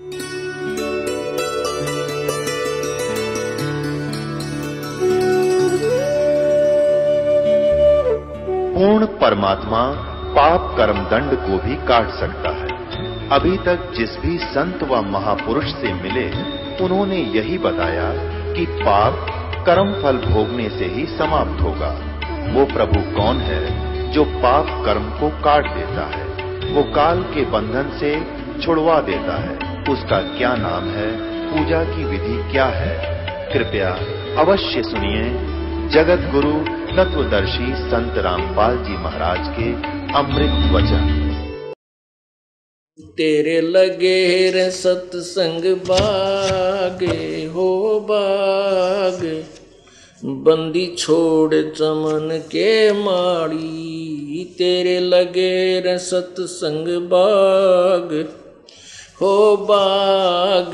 पूर्ण परमात्मा पाप कर्म दंड को भी काट सकता है। अभी तक जिस भी संत व महापुरुष से मिले, उन्होंने यही बताया कि पाप कर्म फल भोगने से ही समाप्त होगा। वो प्रभु कौन है जो पाप कर्म को काट देता है? वो काल के बंधन से छुड़वा देता है। उसका क्या नाम है? पूजा की विधि क्या है? कृपया अवश्य सुनिए। जगत गुरु तत्वदर्शी संत रामपाल जी महाराज के अमृत वचन। तेरे लगे रे सत्संग बागे हो बाग। बंदी छोड़ चमन के माड़ी। तेरे लगे रे सत्संग बाग। हो बाग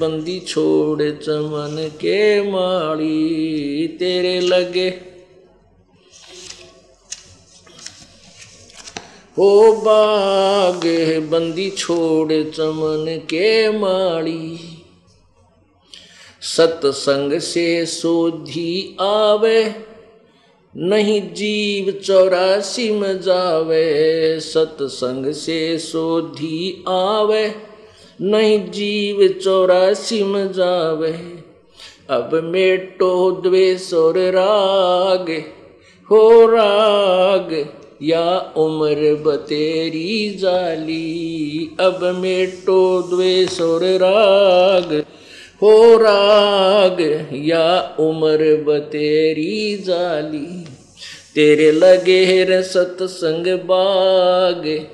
बंदी छोड़ चमन के माड़ी, तेरे लगे। हो बाग बंदी छोड़ चमन के माड़ी, सत्संग से सोधी आवे, नहीं जीव चौरासी में जावे, सत्संग से सोधी आवे। नहीं जीव चौरासी में जावे। अब मेटो द्वेष और राग, हो राग, या उम्र बतेरी जाली। अब मेटो द्वेष और राग, हो राग, या उम्र बतेरी जाली। तेरे लगे रे सत्संग बाग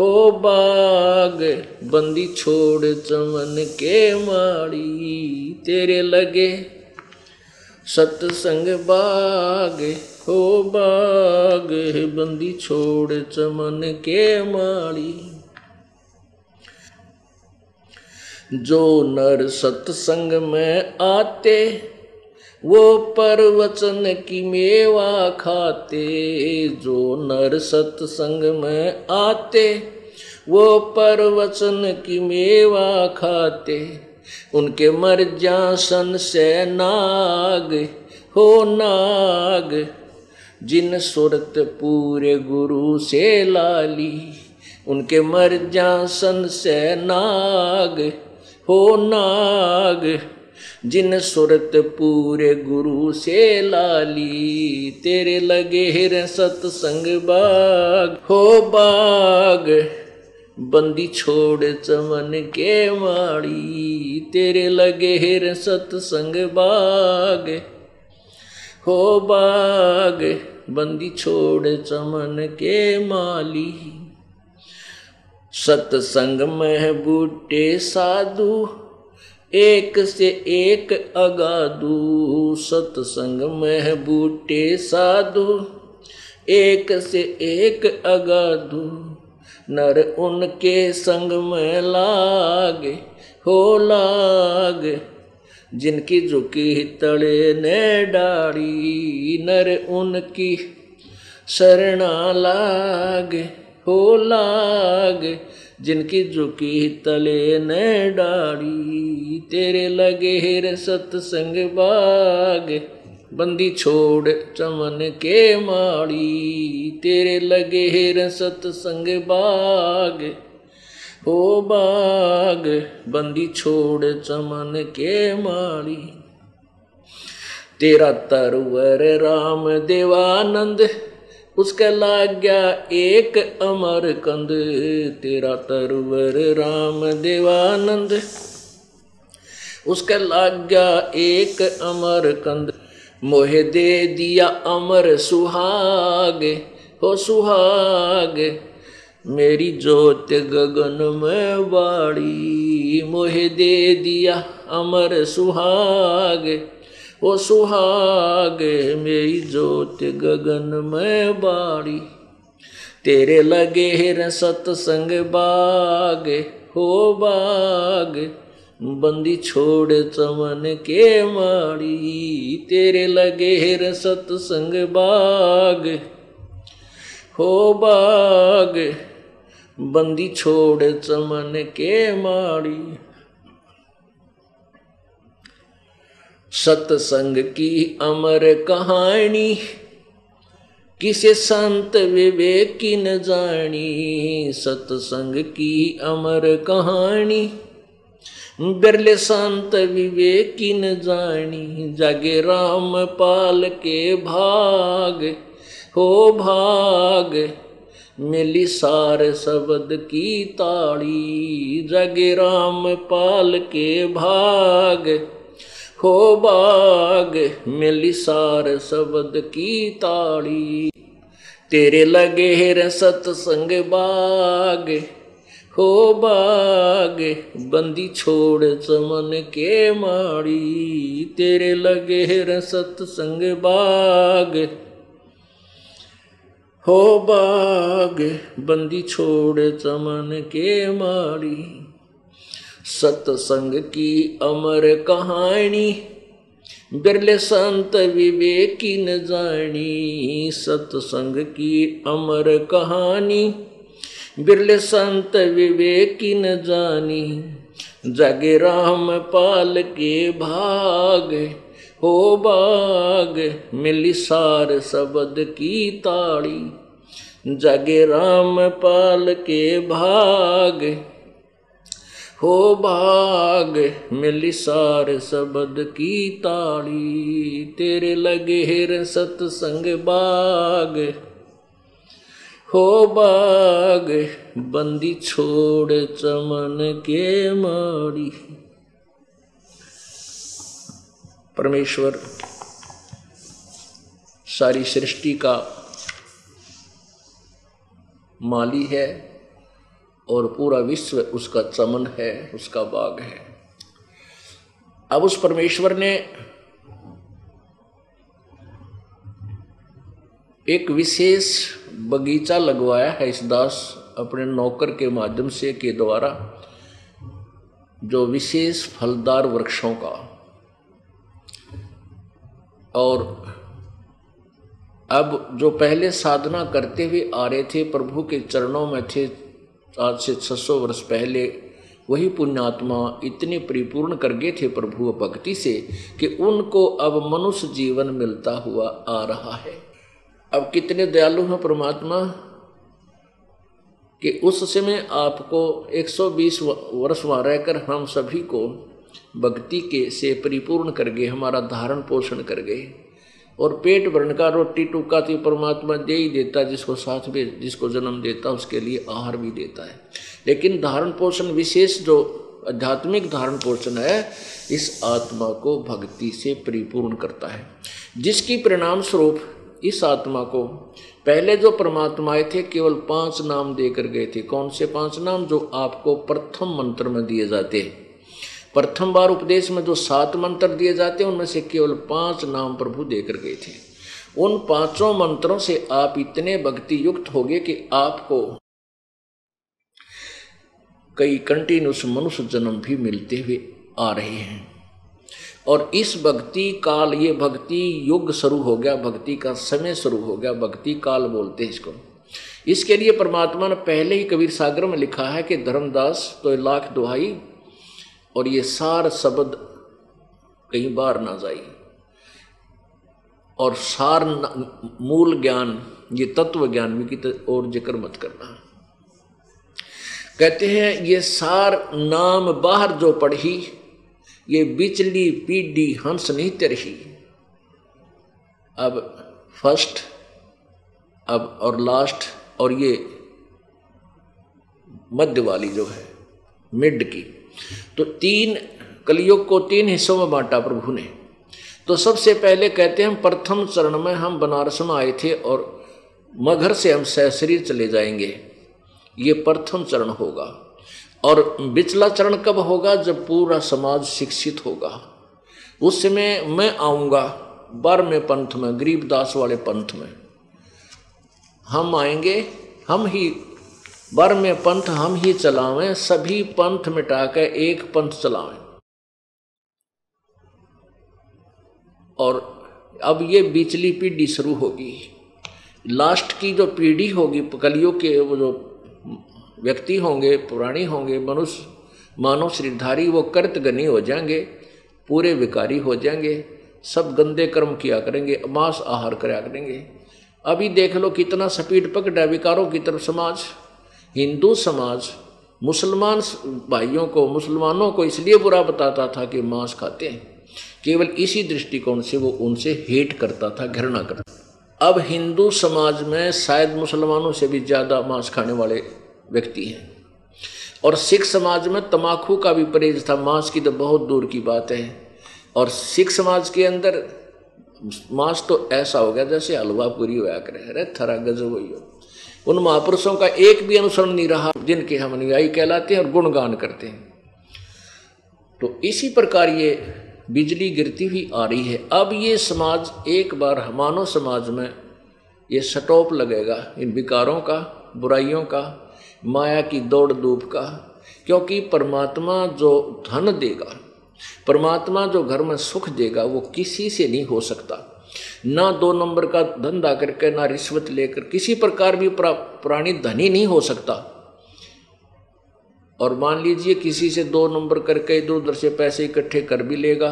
हो बाग, बंदी छोड़ चमन के माड़ी, तेरे लगे सतसंग बाग, हो बाग, बंदी छोड़ चमन के माड़ी। जो नर सत्संग में आते, वो परवचन की मेवा खाते। जो नर सत्संग में आते वो परवचन की मेवा खाते, उनके मर जासन से नाग, हो नाग। जिन सुरत पूरे गुरु से लाली, उनके मर जासन से नाग, हो नाग। जिन सुरत पूरे गुरु से लाली, तेरे लगे हिर सतसंग बाग, हो बाग। बंदी छोड़ चमन के माड़ी तेरे लगे हिर सतसंग बाग। हो बाग, बंदी छोड़ चमन के माली। सतसंग में बूटे साधु, एक से एक अगादू सतसंग में बूटे साधु, एक से एक अगादू नर उनके संग में लाग, हो लाग। जिनकी झुकी तड़े ने डाड़ी, नर उनकी शरणा लाग, हो लाग। जिनकी झुकी तले ने डाड़ी, तेरे लगे हिर सत्संग बाग। बंदी छोड़ चमन के माड़ी, तेरे लगे हिर सत्संग बाग। हो बाग, बंदी छोड़ चमन के माड़ी। तेरा तरवर राम देवानंद, उसके लाग गया एक अमर कंद तेरा तरवर राम देवानंद, उसके लाग गया एक अमर कंद मोहे दे दिया अमर सुहाग, हो सुहाग। मेरी जोत गगन में बाड़ी मोहे दे दिया अमर सुहाग ओ सुहाग। मेरी जोत गगन में बाड़ी तेरे लगे हिर सत्संग बाग, हो बाग। बंदी छोड़ चमन के माड़ी तेरे लगे हिर सत्संग बाग। हो बाग, बंदी छोड़ चमन के माड़ी सतसंग की अमर कहानी, किसे संत विवेक न जानी। सतसंग की अमर कहानी बिरले संत विवेक न जानी जागे राम पाल के भाग। हो भाग, मिली सार शब्द की ताड़ी, जगे राम पाल के भाग। हो बाग मिली सार शब्द की ताड़ी, तेरे लगे रे सत्संग बाग। हो बाग, बंदी छोड़ चमन के माड़ी, तेरे लगे रे सत्संग बाग। हो बाग, बंदी छोड़ चमन के माड़ी, सतसंग की अमर कहानी, बिरले संत विवेकी न जानी, सतसंग की अमर कहानी। बिरले संत विवेक न जानी, जगे राम पाल के भाग, हो बाग, मिली सार शब्द की ताड़ी। जगे राम पाल के भाग, हो बाग, मिली सार शब्द की ताड़ी। तेरे लगे हेर सत्संग बाग हो बाग, बंदी छोड़ चमन के मारी। परमेश्वर, सारी सृष्टि का माली है और पूरा विश्व उसका चमन है, उसका बाग है। अब उस परमेश्वर ने एक विशेष बगीचा लगवाया है इस दास अपने नौकर के माध्यम से के द्वारा, जो विशेष फलदार वृक्षों का। और अब जो पहले साधना करते हुए आ रहे थे, प्रभु के चरणों में थे, आज से 600 वर्ष पहले, वही पुण्यात्मा इतने परिपूर्ण कर गए थे प्रभु भक्ति से कि उनको अब मनुष्य जीवन मिलता हुआ आ रहा है। अब कितने दयालु हैं परमात्मा कि उस समय आपको 120 वर्ष वहाँ रहकर हम सभी को भक्ति के से परिपूर्ण कर गए, हमारा धारण पोषण कर गए। और पेट भरण का, रोटी टूका तो परमात्मा दे ही देता, जिसको साथ में, जिसको जन्म देता, उसके लिए आहार भी देता है। लेकिन धारण पोषण विशेष जो आध्यात्मिक धारण पोषण है, इस आत्मा को भक्ति से परिपूर्ण करता है। जिसकी परिणाम स्वरूप इस आत्मा को पहले जो परमात्माएँ थे, केवल पाँच नाम देकर गए थे। कौन से पाँच नाम? जो आपको प्रथम मंत्र में दिए जाते हैं। प्रथम बार उपदेश में जो सात मंत्र दिए जाते हैं, उनमें से केवल पाँच नाम प्रभु देकर गए थे। उन पाँचों मंत्रों से आप इतने भक्ति युक्त हो गए कि आपको कई कंटिन्यूस मनुष्य जन्म भी मिलते हुए आ रहे हैं। और इस भक्ति काल, ये भक्ति युग शुरू हो गया, भक्ति का समय शुरू हो गया, भक्ति काल बोलते हैं इसको। इसके लिए परमात्मा ने पहले ही कबीर सागर में लिखा है कि धर्मदास तो लाख दुहाई और ये सार शब्द कहीं बार ना जाई और सार मूल ज्ञान, ये तत्व ज्ञान में की और ज़िक्र मत करना। कहते हैं, ये सार नाम बाहर जो पढ़ी ये बिचली पीढ़ी हंस नहीं तरही। अब फ़र्स्ट, अब और लास्ट और ये मध्य वाली जो है, मिड की। तो तीन कलयुग को तीन हिस्सों में बांटा प्रभु ने। तो सबसे पहले कहते हैं प्रथम चरण में हम बनारस में आए थे और मगर से हम सहसरी चले जाएँगे। ये प्रथम चरण होगा। और बिचला चरण कब होगा जब पूरा समाज शिक्षित होगा? उस समय मैं आऊँगा बर में पंथ में गरीबदास वाले पंथ में। हम आएँगे, हम ही बर में पंथ हम ही चलावें, सभी पंथ मिटाकर एक पंथ चलावें। और अब ये बिचली पीढ़ी शुरू होगी। लास्ट की जो पीढ़ी होगी, कलियों के वो जो व्यक्ति होंगे पुराणी होंगे, मनुष्य, मानव श्रीधारी वो कर्तगनी हो जाएँगे, पूरे विकारी हो जाएँगे, सब गंदे कर्म किया करेंगे मांस आहार कराया करेंगे। अभी देख लो कितना स्पीड पकड़ा विकारों की तरफ़ समाज। हिंदू समाज मुसलमान भाइयों को, मुसलमानों को इसलिए बुरा बताता था कि मांस खाते हैं। केवल इसी दृष्टिकोण से वो उनसे हेट करता था, घृणा करता अब हिंदू समाज में शायद मुसलमानों से भी ज़्यादा मांस खाने वाले व्यक्ति हैं। और सिख समाज में तमाकू का भी परहेज था। मांस की तो बहुत दूर की बात है। और सिख समाज के अंदर मांस तो ऐसा हो गया जैसे हलवा पूरी होया करे। अरे थरा गजब हो उन महापुरुषों का एक भी अनुसरण नहीं रहा, जिनके हम अनुयायी कहलाते हैं और गुणगान करते हैं। तो इसी प्रकार ये बिजली गिरती हुई आ रही है। अब ये समाज, एक बार मानव समाज में ये स्टॉप लगेगा इन विकारों का, बुराइयों का माया की दौड़ धूप का, क्योंकि परमात्मा जो धन देगा, परमात्मा जो घर में सुख देगा, वो किसी से नहीं हो सकता। ना दो नंबर का धंधा करके, ना रिश्वत लेकर किसी प्रकार भी प्राणी धनी नहीं हो सकता। और मान लीजिए किसी से दो नंबर करके इधर उधर से पैसे इकट्ठे कर भी लेगा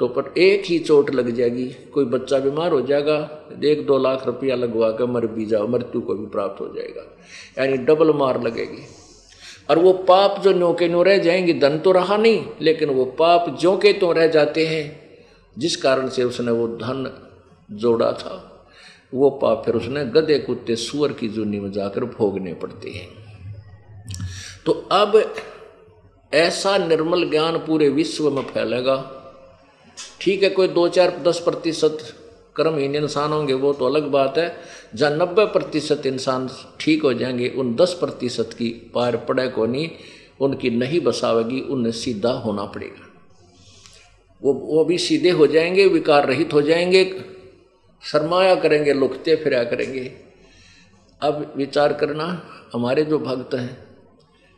तो पर एक ही चोट लग जाएगी, कोई बच्चा बीमार हो जाएगा, एक दो लाख रुपया लगवा कर मर भी जाओ, मृत्यु को भी प्राप्त हो जाएगा, यानी डबल मार लगेगी। और वो पाप जो न्यो के न्यो रह जाएँगे, धन तो रहा नहीं, लेकिन वो पाप जो के तो रह जाते हैं, जिस कारण से उसने वो धन जोड़ा था, वो पाप फिर उसने गधे कुत्ते सुअर की जूनी में जाकर भोगने पड़ते हैं। तो अब ऐसा निर्मल ज्ञान पूरे विश्व में फैलेगा ठीक है, कोई दो चार दस प्रतिशत कर्महीन इंसान होंगे, वो तो अलग बात है। जहाँ नब्बे प्रतिशत इंसान ठीक हो जाएँगे, उन दस प्रतिशत की पार पड़े को नहीं, उनकी नहीं बसावेगी उन्हें सीधा होना पड़ेगा। वो वो भी सीधे हो जाएँगे, विकार रहित हो जाएँगे, शर्माया करेंगे, लुकते फिरा करेंगे। अब विचार करना, हमारे जो भक्त हैं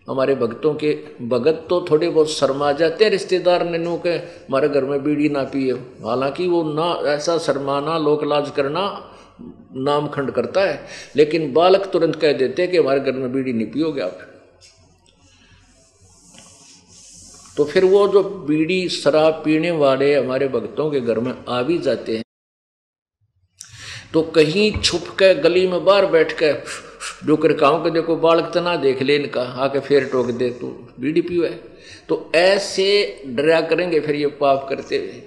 हमारे भक्तों के भगत तो थोड़े बहुत शर्मा जाते हैं, रिश्तेदार ने नो के हमारे घर में बीड़ी ना पिए। हालाँकि वो ना, ऐसा शर्माना लोक लाज करना नाम खंड करता है, लेकिन बालक तुरंत कह देते कि हमारे घर में बीड़ी नहीं पियोगे आप। तो फिर वो जो बीड़ी, शराब पीने वाले हमारे भक्तों के घर में आ भी जाते हैं। तो कहीं छुप के गली में बाहर बैठ के जो कहा कि देखो बालक तना देख ले इनका, आके फिर टोक दे तू। बीड़ी पी है। तो ऐसे डरा करेंगे फिर ये पाप करते हुए।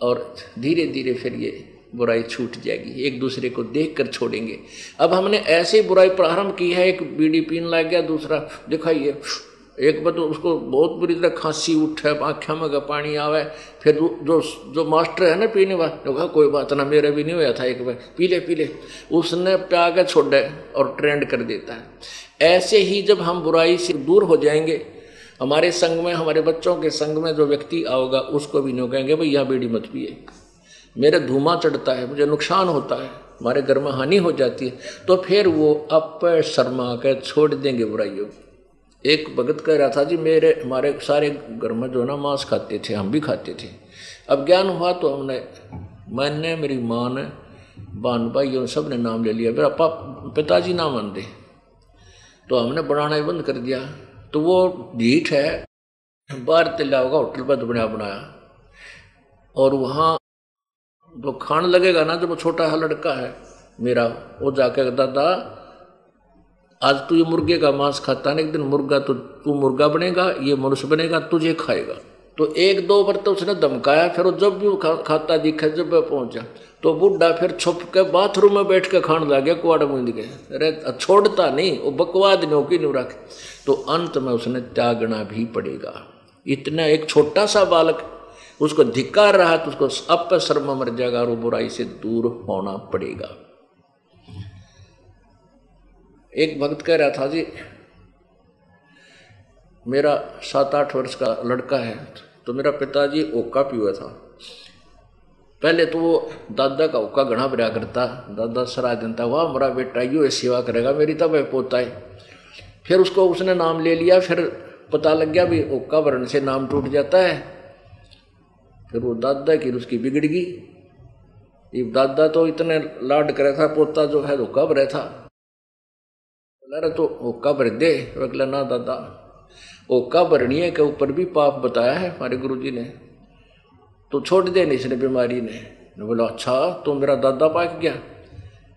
और धीरे धीरे फिर ये बुराई छूट जाएगी। एक दूसरे को देख कर छोड़ेंगे। अब हमने ऐसे बुराई प्रारंभ की है, एक बीड़ी पीन लग गया दूसरा दिखाइए। एक बार तो उसको बहुत बुरी तरह खांसी, उठे, आँखा में पानी आवे, फिर जो जो मास्टर है ना पीने वाला तो कहा, कोई बात ना, मेरा भी नहीं हुआ था एक बार, पी ले पी ले। उसने प्या के छोड़े और ट्रेंड कर देता है। ऐसे ही जब हम बुराई से दूर हो जाएँगे, हमारे संग में, हमारे बच्चों के संग में जो व्यक्ति आओगा, उसको भी नहीं कहेंगे, भाई, यहाँ बीड़ी मत पिए। मेरा धुआँ चढ़ता है, मुझे नुकसान होता है, हमारे घर में हानि हो जाती है तो फिर वो अप शर्मा कर छोड़ देंगे बुराइयों एक भगत कह रहा था, जी, मेरे, हमारे सारे घर में जो ना मांस खाते थे, हम भी खाते थे। अब ज्ञान हुआ तो हमने, मैंने, मेरी माँ ने बान भाई उन सबने नाम ले लिया। मेरा पाप, पिताजी नाम मान दे तो हमने बनाना ही बंद कर दिया। तो वो ढीठ है, बाहर तिल्ला होगा, होटल पर बनाया बनाया। और वहाँ जो तो खान लगेगा ना, जब वो छोटा सा लड़का है, मेरा, वो जाके दादा आज तू ये मुर्गे का मांस खाता है एक दिन मुर्गा तो तू मुर्गा बनेगा ये मनुष्य बनेगा तुझे खाएगा। तो एक दो बार तो उसने धमकाया फिर जब भी खा, खाता दिखा जब वह पहुँचा तो बुढ़ा फिर छुप के बाथरूम में बैठ के खाने लगे कुआड़ मुंद के अरे छोड़ता नहीं वो बकवाद नहीं की नहीं रख। तो अंत में उसने त्यागना भी पड़ेगा। इतना एक छोटा सा बालक उसको धिक्कार रहा तो उसको अब शर्मा मर जाएगा और बुराई से दूर होना पड़ेगा। एक भक्त कह रहा था, जी, मेरा सात आठ वर्ष का लड़का है तो मेरा पिताजी ओका पिया था। पहले तो वो दादा का ओका घना बरा करता, दादा सराह देता, वाह, मेरा बेटा, यू सेवा करेगा, मेरी तब है पोता है। फिर उसको उसने नाम ले लिया, फिर पता लग गया भी ओका वर्ण से नाम टूट जाता है। फिर वो दादा की उसकी बिगड़ गई। दादा तो इतने लाड करे था, पोता जो है, ओका भरे था। अरे तो ओका भर दे। अगला, ना दादा ओका भरनी के ऊपर भी पाप बताया है हमारे गुरु जी ने? तो छोड़ दे नहीं इसने बीमारी ने। बोला अच्छा तू मेरा दादा पाक गया,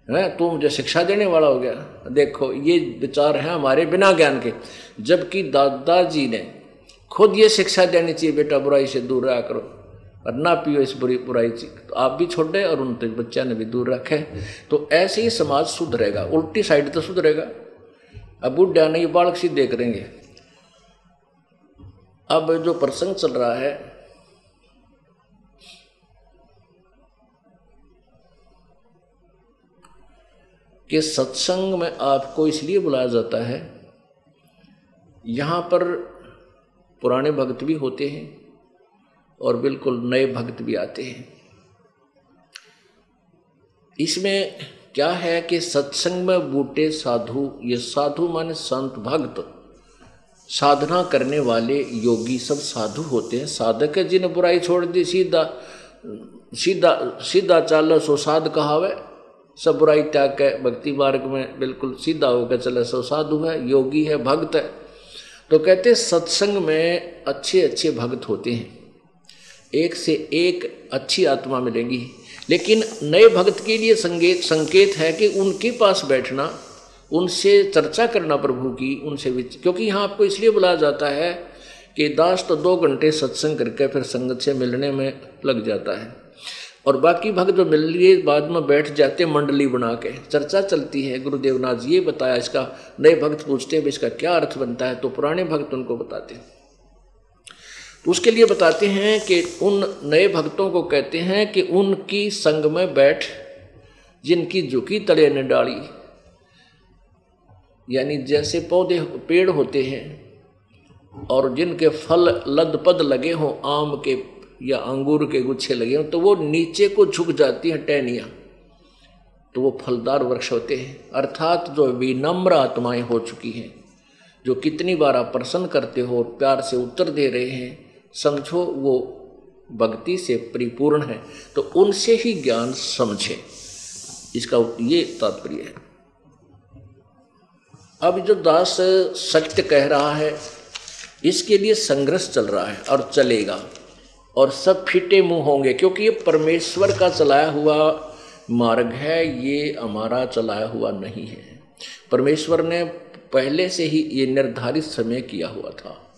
है? तू मुझे शिक्षा देने वाला हो गया। देखो, ये विचार है हमारे बिना ज्ञान के। जबकि दादाजी ने खुद ये शिक्षा देनी चाहिए, बेटा, बुराई से दूर रहा करो, और ना पियो इस बुरी, बुराई से। तो आप भी छोड़े और उन बच्चा ने भी दूर रखे। तो ऐसे ही समाज सुधरेगा, उल्टी साइड तो सुधरेगा। अब बुढ़ा नहीं, बालक सी देख रहेंगे अब जो प्रसंग चल रहा है, कि सत्संग में आपको इसलिए बुलाया जाता है, यहाँ पर पुराने भक्त भी होते हैं और बिल्कुल नए भक्त भी आते हैं। इसमें क्या है कि सत्संग में बूटे साधु, ये साधु माने संत भक्त, साधना करने वाले योगी सब साधु होते हैं। साधक है जिन्हें बुराई छोड़ दी, सीधा सीधा सीधा चालो, सो साध कहावे। सब बुराई त्याग के भक्ति मार्ग में बिल्कुल सीधा होकर चले, सो साधु है, योगी है, भक्त है। तो कहते सत्संग में अच्छे अच्छे भक्त होते हैं। एक से एक अच्छी आत्मा मिलेंगी। लेकिन नए भक्त के लिए संकेत संकेत है कि उनके पास बैठना, उनसे चर्चा करना प्रभु की, उनसे क्योंकि यहाँ आपको इसलिए बुलाया जाता है कि दास तो दो घंटे सत्संग करके फिर संगत से मिलने में लग जाता है। और बाकी भक्त जो मिल लिए बाद में बैठ जाते मंडली बना के, चर्चा चलती है गुरुदेव नाथ ये बताया, इसका नए भक्त पूछते हैं इसका क्या अर्थ बनता है तो पुराने भक्त उनको बताते हैं। उसके लिए बताते हैं कि उन नए भक्तों को कहते हैं कि उनकी संग में बैठ, जिनकी झुकी तले ने डाली। यानी जैसे पौधे, पेड़ होते हैं और जिनके फल लद पद लगे हों, आम के या अंगूर के गुच्छे लगे हों तो वो नीचे को झुक जाती हैं टहनियाँ। तो वो फलदार वृक्ष होते हैं। अर्थात जो विनम्र आत्माएँ हो चुकी हैं, जो कितनी बार आप प्रसन्न करते हो प्यार से उत्तर दे रहे हैं समझो वो भक्ति से परिपूर्ण है तो उनसे ही ज्ञान समझे। इसका ये तात्पर्य है। अब जो दास सत्य कह रहा है, इसके लिए संघर्ष चल रहा है और चलेगा, और सब फिटे मुँह होंगे, क्योंकि ये परमेश्वर का चलाया हुआ मार्ग है, ये हमारा चलाया हुआ नहीं है। परमेश्वर ने पहले से ही ये निर्धारित समय किया हुआ था।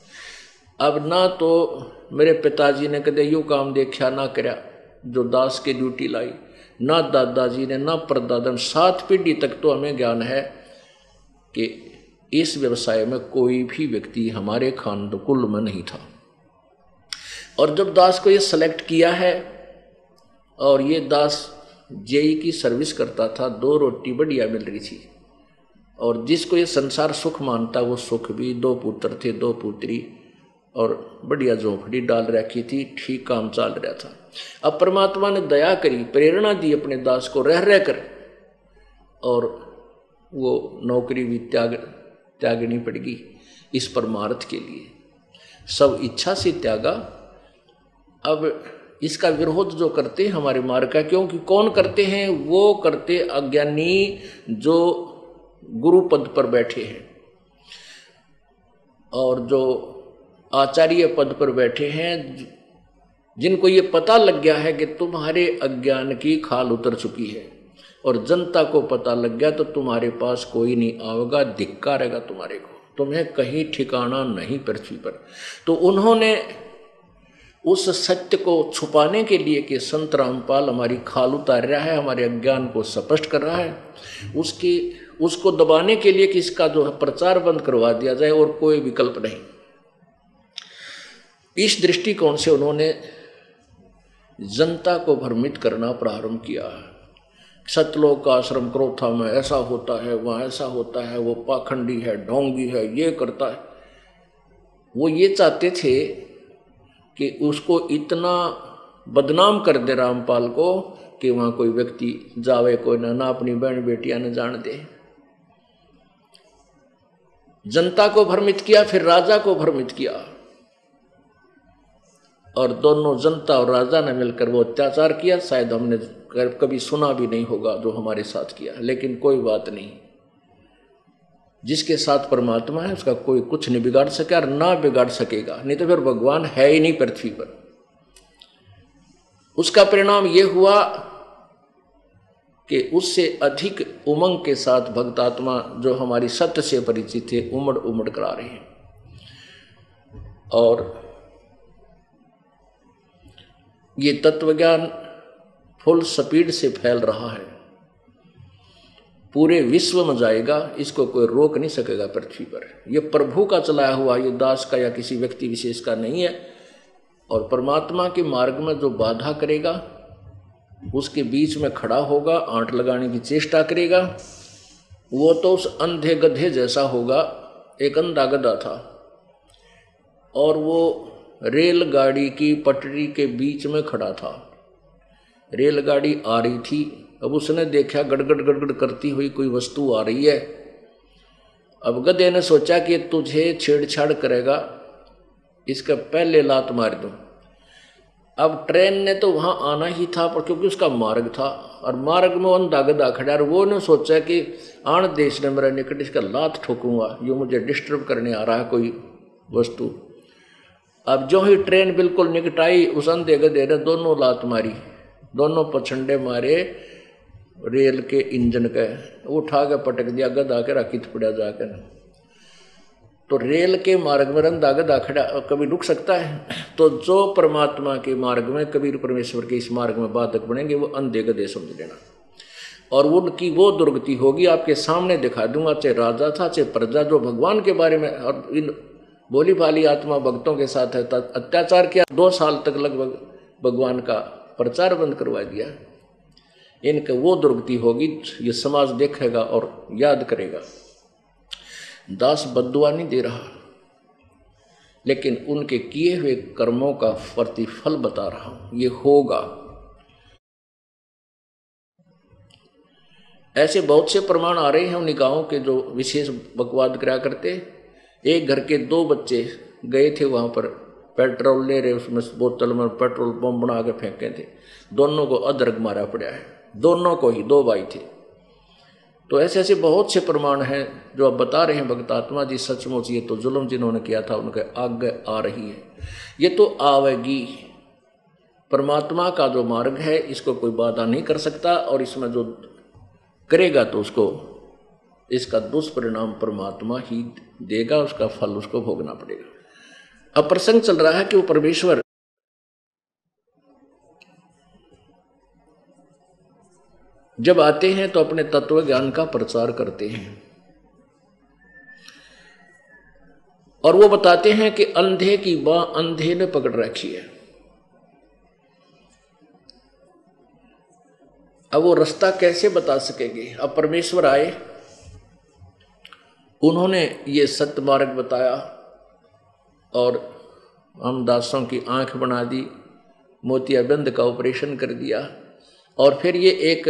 अब ना तो मेरे पिताजी ने कदे यू काम देखा ना करया, जो दास की ड्यूटी लाई, ना दादाजी ने, ना परदादा सात पीढ़ी तक तो हमें ज्ञान है कि इस व्यवसाय में कोई भी व्यक्ति हमारे खानकुल में नहीं था। और जब दास को ये सेलेक्ट किया है, और ये दास जेई की सर्विस करता था, दो रोटी बढ़िया मिल रही थी, और जिसको ये संसार सुख मानता, वो सुख भी, दो पुत्र थे, दो पुत्री और बढ़िया झोंपड़ी डाल रखी थी, ठीक काम चल रहा था। अब परमात्मा ने दया करी, प्रेरणा दी अपने दास को, रह रह कर। और वो नौकरी भी त्याग, त्यागनी पड़गी इस परमार्थ के लिए। सब इच्छा से त्यागा। अब इसका विरोध जो करते हैं हमारे मार्ग का, क्योंकि कौन करते हैं? वो करते अज्ञानी जो गुरु पद पर बैठे हैं। और जो आचार्य पद पर बैठे हैं, जिनको ये पता लग गया है कि तुम्हारे अज्ञान की खाल उतर चुकी है। और जनता को पता लग गया तो तुम्हारे पास कोई नहीं आएगा धिक्का रहेगा तुम्हारे को। तुम्हें कहीं ठिकाना नहीं पृथ्वी पर। तो उन्होंने उस सत्य को छुपाने के लिए कि संत रामपाल हमारी खाल उतार रहा है, हमारे अज्ञान को स्पष्ट कर रहा है, उसकी, उसको दबाने के लिए कि इसका जो है प्रचार बंद करवा दिया जाए और कोई विकल्प नहीं। इस दृष्टिकोण से उन्होंने जनता को भ्रमित करना प्रारंभ किया सतलोक का आश्रम क्रोथा में ऐसा होता है, वहाँ ऐसा होता है, वो पाखंडी है ढोंगी है, ये करता है। वो ये चाहते थे कि उसको इतना बदनाम कर दे रामपाल को कि वहाँ कोई व्यक्ति जावे, कोई ना ना अपनी बहन बेटियाँ न जान दे। जनता को भ्रमित किया, फिर राजा को भ्रमित किया। और दोनों जनता और राजा ने मिलकर वो अत्याचार किया। शायद हमने कभी सुना भी नहीं होगा जो हमारे साथ किया लेकिन कोई बात नहीं। जिसके साथ परमात्मा है, उसका कोई कुछ नहीं बिगाड़ सके और ना बिगाड़ सकेगा। नहीं तो फिर भगवान है ही नहीं पृथ्वी पर। उसका परिणाम यह हुआ कि उससे अधिक उमंग के साथ भक्तात्मा जो हमारी सत्य से परिचित थे उमड़ उमड़ करा रहे हैं। और ये तत्वज्ञान फुल स्पीड से फैल रहा है। पूरे विश्व में जाएगा, इसको कोई रोक नहीं सकेगा पृथ्वी पर। यह प्रभु का चलाया हुआ, ये दास का या किसी व्यक्ति विशेष का नहीं है। और परमात्मा के मार्ग में जो बाधा करेगा, उसके बीच में खड़ा होगा, आंट लगाने की चेष्टा करेगा। वो तो उस अंधे गधे जैसा होगा, एक अंधा गधा था। और वो रेलगाड़ी की पटरी के बीच में खड़ा था। रेलगाड़ी आ रही थी। अब उसने देखा गड़गड़ गड़गड़ करती हुई कोई वस्तु आ रही है। अब गधे ने सोचा कि तुझे छेड़छाड़ करेगा। इसका पहले लात मार दूँ। अब ट्रेन ने तो वहाँ आना ही था, पर क्योंकि उसका मार्ग था और मार्ग में अंधा गदा खड़ा और वो ने सोचा कि आण देश ने मेरा निकट इसका लात ठोकूँगा। जो मुझे डिस्टर्ब करने आ रहा है कोई वस्तु। अब जो ही ट्रेन बिल्कुल निकट आई उस अंधे गधे ने दोनों लात मारी, दोनों पछंडे मारे, रेल के इंजन के, उठा के पटक दिया गदा के राखी पड़ा जाकर तो रेल के मार्ग में रंधा गदा खड़ा, कभी रुक सकता है? तो जो परमात्मा के मार्ग में कबीर परमेश्वर के इस मार्ग में बाधक बनेंगे, वो अंधे गधे समझ लेना। और उनकी वो दुर्गति होगी, आपके सामने दिखा दूँगा, चाहे राजा था, चाहे प्रजा, जो भगवान के बारे में, और इन बोली भाली आत्मा भक्तों के साथ है अत्याचार किया, दो साल तक लगभग भगवान का प्रचार बंद करवा दिया। इनके वो दुर्गति होगी, ये समाज देखेगा और याद करेगा। दास बदुआ नहीं दे रहा, लेकिन उनके किए हुए कर्मों का प्रतिफल बता रहा हूँ, ये होगा। ऐसे बहुत से प्रमाण आ रहे हैं उन निकाहों के जो विशेष बकवाद करा करते। एक घर के दो बच्चे गए थे वहाँ पर, पेट्रोल ले रहे, उसमें बोतल में पेट्रोल बम बना के फेंके थे। दोनों को अदरक मारा पड़ा है। दोनों को ही, दो भाई थे। तो ऐसे ऐसे बहुत से प्रमाण हैं जो आप बता रहे हैं भक्तात्मा जी, सचमुच ये तो जुल्म जिन्होंने किया था, उनके आगे आ रही है। ये तो आवेगी। परमात्मा का जो मार्ग है, इसको कोई बाधा नहीं कर सकता, और इसमें जो करेगा तो उसको इसका दुष्परिणाम परमात्मा ही देगा, उसका फल, उसको भोगना पड़ेगा। अब प्रसंग चल रहा है कि वो परमेश्वर जब आते हैं तो अपने तत्व ज्ञान का प्रचार करते हैं। और वो बताते हैं कि अंधे की बाह अंधे ने पकड़ रखी है। अब वो रास्ता कैसे बता सकेंगे? अब परमेश्वर आए उन्होंने ये सत्य मार्ग बताया और हम दासों की आँख बना दी, मोतियाबंद का ऑपरेशन कर दिया और फिर ये एक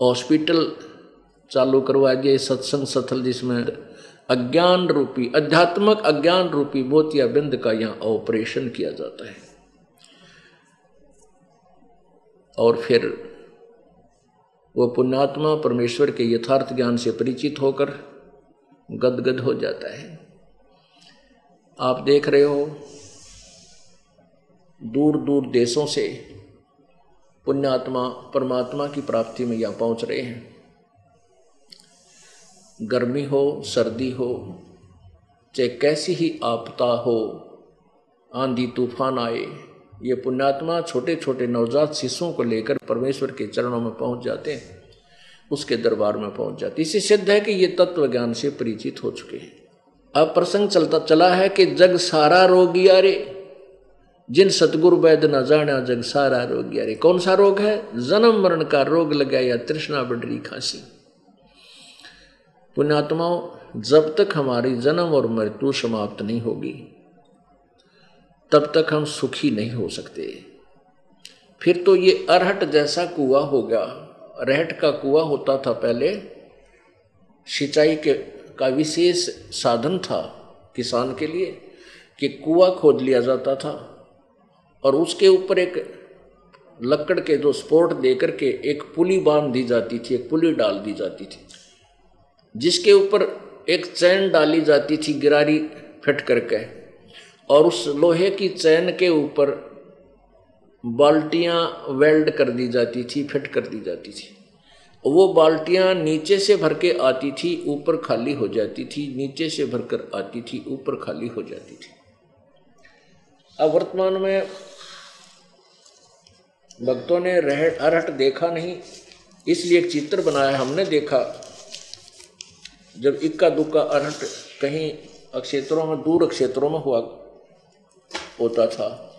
हॉस्पिटल चालू करवा दिया सत्संग सथल जिसमें अज्ञान रूपी, अध्यात्मक अज्ञान रूपी मोतिया बिंद का यहाँ ऑपरेशन किया जाता है। और फिर वो पुण्यात्मा परमेश्वर के यथार्थ ज्ञान से परिचित होकर गदगद हो जाता है। आप देख रहे हो दूर दूर देशों से पुण्यात्मा, परमात्मा की प्राप्ति में यहाँ पहुँच रहे हैं। गर्मी हो, सर्दी हो, चाहे कैसी ही आपदा हो, आंधी तूफ़ान आए ये पुण्यात्मा छोटे छोटे नवजात शिशुओं को लेकर परमेश्वर के चरणों में पहुँच जाते हैं, उसके दरबार में पहुँच जाते इसे सिद्ध है कि ये तत्व ज्ञान से परिचित हो चुके हैं। अब प्रसंग चलता चला है कि जग सारा रोगी अरे, जिन सतगुरु वैद न जाना जग सारा रोग अरे। कौन सा रोग है? जन्म मरण का रोग लगा या तृष्णा बढ़ रही खांसी। पुण्यात्माओं, जब तक हमारी जन्म और मृत्यु समाप्त नहीं होगी तब तक हम सुखी नहीं हो सकते। फिर तो ये अरहट जैसा कुआ होगा रहट का कुआ होता था पहले। सिंचाई के, का विशेष साधन था किसान के लिए कि कुआ खोद लिया जाता था। और उसके ऊपर एक लकड़ के जो स्पोर्ट दे करके एक पुली बाँध दी जाती थी, एक पुली डाल दी जाती थी, जिसके ऊपर एक चैन डाली जाती थी गिरारी फिट करके और उस लोहे की चैन के ऊपर बाल्टियाँ वेल्ड कर दी जाती थी, फिट कर दी जाती थी। वो बाल्टियाँ नीचे से भर के आती थी, ऊपर खाली हो जाती थी, नीचे से भरकर आती थी, ऊपर खाली हो जाती थी। अब वर्तमान में भक्तों ने रह अरहट देखा नहीं, इसलिए एक चित्र बनाया हमने देखा। जब इक्का दुक्का अरहट कहीं क्षेत्रों में, दूर क्षेत्रों में हुआ होता था।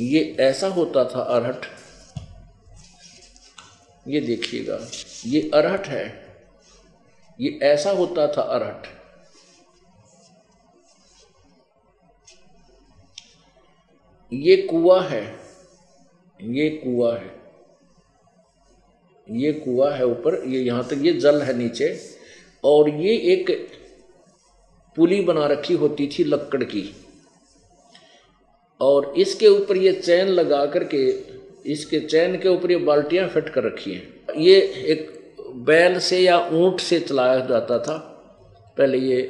ये ऐसा होता था अरहट। ये देखिएगा, ये अरहट है। ये ऐसा होता था अरहट। ये कुआ है, ये कुआ है। ये कुआ है ऊपर, ये यहाँ तक, ये जल है नीचे। और ये एक पुली बना रखी होती थी लक्कड़ की। और इसके ऊपर ये चैन लगा करके, इसके चैन के ऊपर ये बाल्टियाँ फिट कर रखी हैं। ये एक बैल से या ऊँट से चलाया जाता था। पहले ये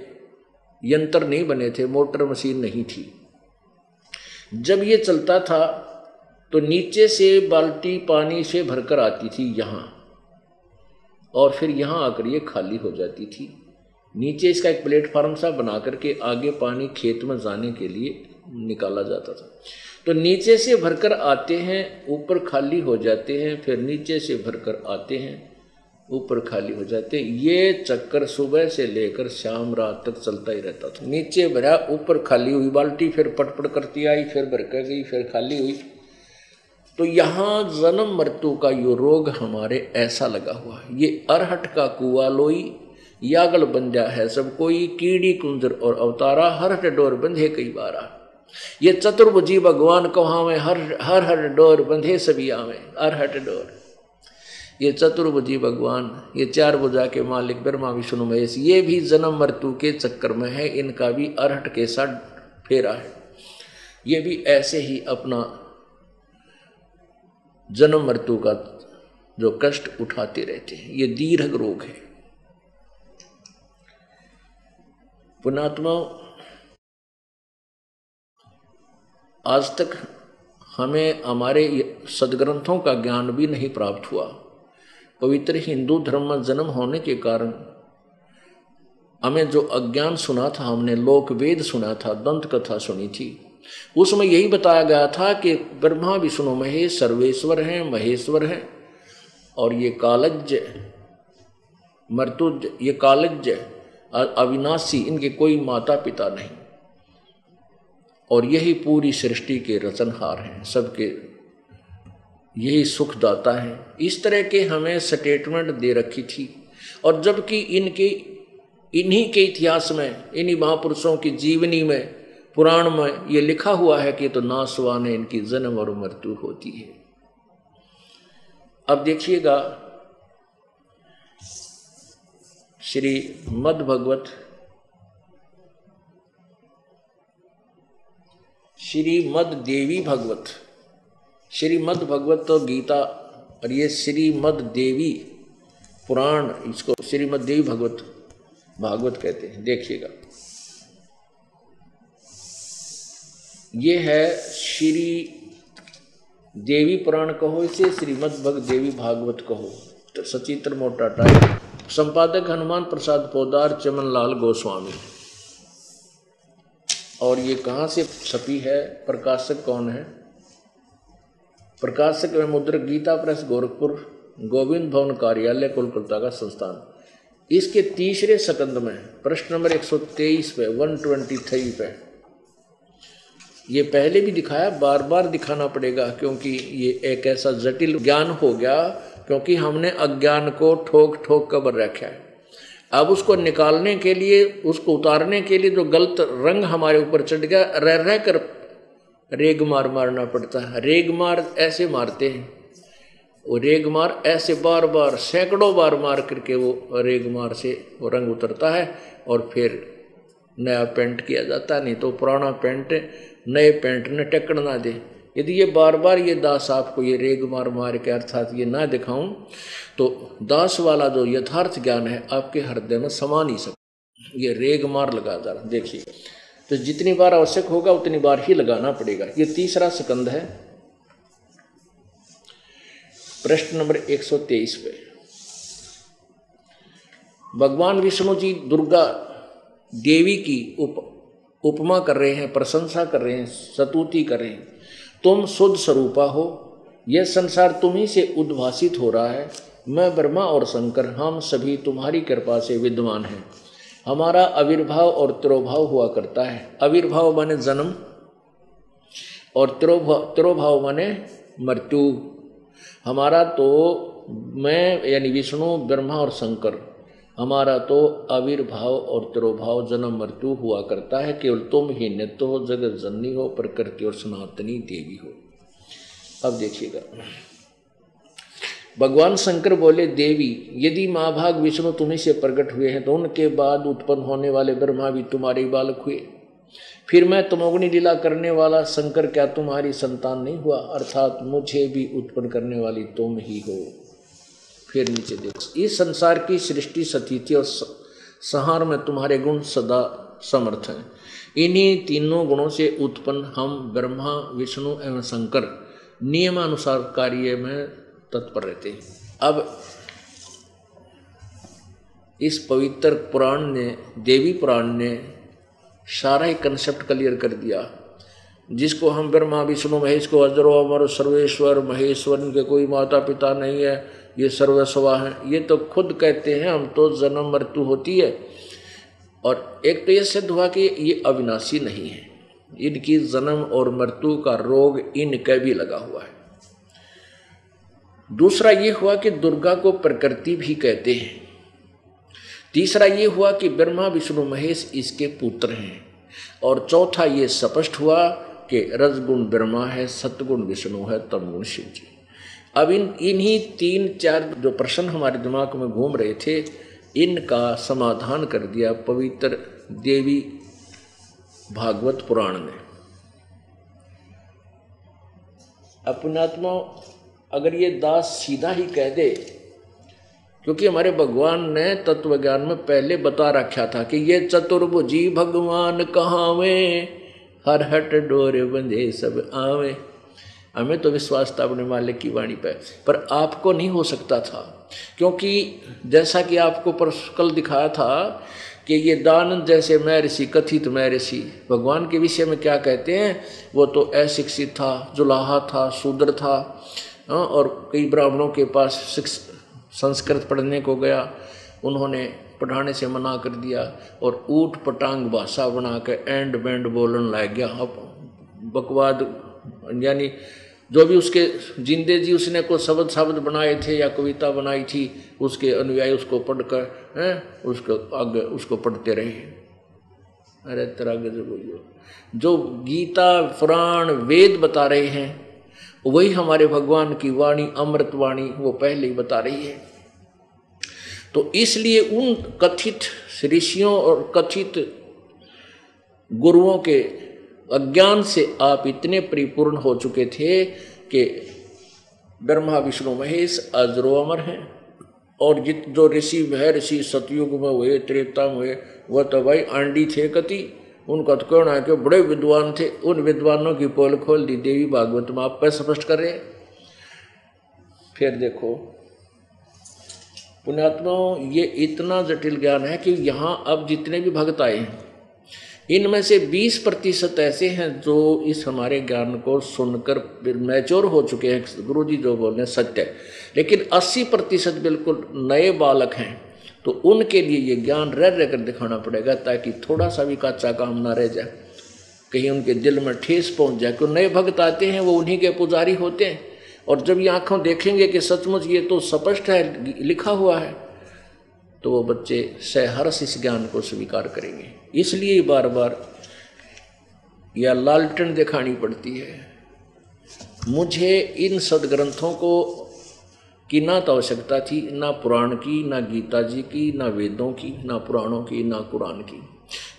यंत्र नहीं बने थे, मोटर मशीन नहीं थी। जब ये चलता था तो नीचे से बाल्टी पानी से भरकर आती थी यहाँ, और फिर यहाँ आकर ये खाली हो जाती थी। नीचे इसका एक प्लेटफार्म सा बना करके आगे पानी खेत में जाने के लिए निकाला जाता था। तो नीचे से भरकर आते हैं, ऊपर खाली हो जाते हैं, फिर नीचे से भरकर आते हैं, ऊपर खाली हो जाते हैं। ये चक्कर सुबह से लेकर शाम रात तक चलता ही रहता था। नीचे भरा, ऊपर खाली हुई, बाल्टी फिर पटपट करती आई, फिर भर कर गई, फिर खाली हुई। तो यहाँ जन्म मृत्यु का यो रोग हमारे ऐसा लगा हुआ है। ये अरहट का कुआ, लोई, यागल बंजा है, सब कोई, कीड़ी, कुंजर और अवतारा हर डोर बंधे कई बारा ये चतुर्भुजी भगवान को कहावे हर हर हर डोर बंधे सभी आवे, हर अरहट डोर। ये चतुर्भुजी भगवान, ये चार भुजा के मालिक, ब्रह्मा, विष्णु, महेश, ये भी जन्म मृत्यु के चक्कर में है, इनका भी अरहट के साथ फेरा है। ये भी ऐसे ही अपना जन्म मृत्यु का जो कष्ट उठाते रहते हैं। ये दीर्घ रोग है। पुणात्मा आज तक हमें हमारे सदग्रंथों का ज्ञान भी नहीं प्राप्त हुआ। पवित्र हिंदू धर्म में जन्म होने के कारण हमें जो अज्ञान सुना था, हमने लोक वेद सुना था, दंत कथा सुनी थी, उसमें यही बताया गया था कि ब्रह्मा, विष्णु, महेश, सर्वेश्वर हैं, महेश्वर हैं, और ये कालज्ज मर्तुज ये कालज अविनाशी, इनके कोई माता पिता नहीं। और यही पूरी सृष्टि के रचनहार हैं, सबके यही सुखदाता है। इस तरह के हमें स्टेटमेंट दे रखी थी। और जबकि इनके, इन्हीं के इतिहास में, इन्हीं महापुरुषों की जीवनी में, पुराण में ये लिखा हुआ है कि तो नासवान है इनकी जन्म और मृत्यु होती है। अब देखिएगा, श्री मद भगवत श्रीमद देवी भगवत श्रीमद भगवत तो गीता और ये श्रीमद देवी पुराण, इसको श्रीमद देवी भगवत भागवत कहते हैं। देखिएगा। ये है श्री देवी पुराण कहो, इसे श्रीमद भग देवी भागवत कहो। तो सचित्र मोटा टाइप। संपादक हनुमान प्रसाद पोदार चमन लाल गोस्वामी। और ये कहाँ से छपी है? प्रकाशक कौन है? प्रकाशक में मुद्र गीता प्रेस, गोरखपुर, गोविंद भवन कार्यालय, कोलकाता का संस्थान। इसके तीसरे सकंद में, प्रश्न नंबर 123 पे 123 पे। ये पहले भी दिखाया बार बार दिखाना पड़ेगा, क्योंकि ये एक ऐसा जटिल ज्ञान हो गया, क्योंकि हमने अज्ञान को ठोक ठोक कर रखा है। अब उसको निकालने के लिए, उसको उतारने के लिए जो गलत रंग हमारे ऊपर चढ़ गया, रह रह कर रेग मार मारना पड़ता है। रेग मार ऐसे मारते हैं। वो रेग मार ऐसे बार बार, सैकड़ों बार मार करके वो रेग मार से वो रंग उतरता है और फिर नया पेंट किया जाता नहीं तो पुराना पेंट, नए पेंट ने टक्कड़ ना दे। यदि ये बार बार ये दास आपको ये रेग मार मार के अर्थात ये ना दिखाऊँ तो दास वाला जो यथार्थ ज्ञान है आपके हृदय में समा नहीं सकता। ये रेग मार लगा जा रहा देखिए तो जितनी बार आवश्यक होगा, उतनी बार ही लगाना पड़ेगा। ये तीसरा सकंद है। प्रश्न नंबर 123 पे। भगवान विष्णु जी दुर्गा देवी की उप, उपमा कर रहे हैं, प्रशंसा कर रहे हैं, सतुति कर रहे हैं। तुम शुद्ध स्वरूपा हो, यह संसार तुम्ही से उद्भासित हो रहा है। मैं ब्रह्मा और शंकर, हम सभी तुम्हारी कृपा से विद्वान हैं। हमारा आविर्भाव और त्रोभाव हुआ करता है। आविर्भाव माने जन्म और त्रोभाव त्रोभाव माने मृत्यु। हमारा तो मैं यानी विष्णु, ब्रह्मा और शंकर हमारा तो आविर्भाव और तिरोभाव जन्म मृत्यु हुआ करता है, केवल तुम ही नित्य हो, जगत जननी हो, प्रकृति और सनातनी देवी हो। अब देखिएगा। भगवान शंकर बोले, देवी, यदि महाभाग विष्णु तुम्हें से प्रकट हुए हैं तो उनके बाद उत्पन्न होने वाले ब्रह्मा भी तुम्हारे बालक हुए। फिर मैं तुमोगनी लीला करने वाला शंकर, क्या तुम्हारी संतान नहीं हुआ? अर्थात मुझे भी उत्पन्न करने वाली तुम ही हो। फिर नीचे देख। इस संसार की सृष्टि सतीथि और संहार में तुम्हारे गुण सदा समर्थ हैं। इन्हीं तीनों गुणों से उत्पन्न हम ब्रह्मा, विष्णु एवं शंकर नियमानुसार कार्य में तत्पर रहते हैं। अब इस पवित्र पुराण ने, देवी पुराण ने सारा ही कंसेप्ट क्लियर कर दिया, जिसको हम ब्रह्मा, विष्णु, महेश को अजरो अमर, सर्वेश्वर, महेश्वर के कोई माता पिता नहीं है। ये सर्वस्वा है। ये तो खुद कहते हैं, हम तो जन्म मृत्यु होती है। और एक तो ये सिद्ध हुआ कि ये अविनाशी नहीं है। इनकी जन्म और मृत्यु का रोग इनके भी लगा हुआ है। दूसरा ये हुआ कि दुर्गा को प्रकृति भी कहते हैं। तीसरा ये हुआ कि ब्रह्मा, विष्णु, महेश इसके पुत्र हैं। और चौथा ये स्पष्ट हुआ कि रजगुण ब्रह्मा है, सतगुण विष्णु है, तमगुण शिव जी। अब इन, इन्हीं तीन, चार जो प्रश्न हमारे दिमाग में घूम रहे थे, इनका समाधान कर दिया पवित्र देवी भागवत पुराण ने। अपनात्मा, अगर ये दास सीधा ही कह दे, क्योंकि हमारे भगवान ने तत्व ज्ञान में पहले बता रखा था कि ये चतुर्भुजी भगवान कहावे हर हट डोरे बंधे सब आवे। हमें तो विश्वास था अपने मालिक की वाणी पर पर आपको नहीं हो सकता था क्योंकि जैसा कि आपको पर कल दिखाया था कि ये दानंद जैसे मैं ऋषि कथित मैं ऋषि भगवान के विषय में क्या कहते हैं वो तो अशिक्षित था जुलाहा था शूद्र था हाँ, और कई ब्राह्मणों के पास संस्कृत पढ़ने को गया। उन्होंने पढ़ाने से मना कर दिया और ऊट पटांग भाषा बना के एंड बैंड बोलने लग गया। अब बकवाद यानी जो भी उसके जिंदे जी उसने को शब्द शब्द बनाए थे या कविता बनाई थी, उसके अनुयायी उसको पढ़कर, हैं, उसको आगे उसको पढ़ते रहे अरे तरह बोलियो, जो गीता, पुराण, वेद बता रहे हैं, वही हमारे भगवान की वाणी, अमृत वाणी वो पहले ही बता रही है। तो इसलिए उन कथित ऋषियों और कथित गुरुओं के अज्ञान से आप इतने परिपूर्ण हो चुके थे कि ब्रह्मा, विष्णु, महेश, अजरो, अमर हैं। और जित जो ऋषि वह ऋषि सतयुग में हुए त्रेता में हुए, वह तो भाई आंडी थे कति। उनका तो कहना है कि बड़े विद्वान थे। उन विद्वानों की पोल खोल दी, देवी भागवत में आप पर स्पष्ट कर रहे फिर देखो पुण्यात्मा ये इतना जटिल ज्ञान है कि यहाँ अब जितने भी भक्त आए हैं इनमें से 20 प्रतिशत ऐसे हैं जो इस हमारे ज्ञान को सुनकर मैच्योर हो चुके हैं। गुरु जी जो बोल रहे हैं। सत्य लेकिन 80 प्रतिशत बिल्कुल नए बालक हैं तो उनके लिए ये ज्ञान रह रह कर दिखाना पड़ेगा ताकि थोड़ा सा भी कच्चा काम ना रह जाए। कहीं उनके दिल में ठेस पहुँच जाए क्यों नए भक्त आते हैं, वो उन्हीं के पुजारी होते हैं। और जब ये आँखों देखेंगे कि सचमुच ये तो स्पष्ट है, लिखा हुआ है तो वो बच्चे सहर्ष इस ज्ञान को स्वीकार करेंगे। इसलिए बार बार यह लालटन दिखानी पड़ती है। मुझे इन सदग्रंथों को की ना तो आवश्यकता थी, ना पुराण की, ना गीता जी की, ना वेदों की, ना पुराणों की, ना कुरान की।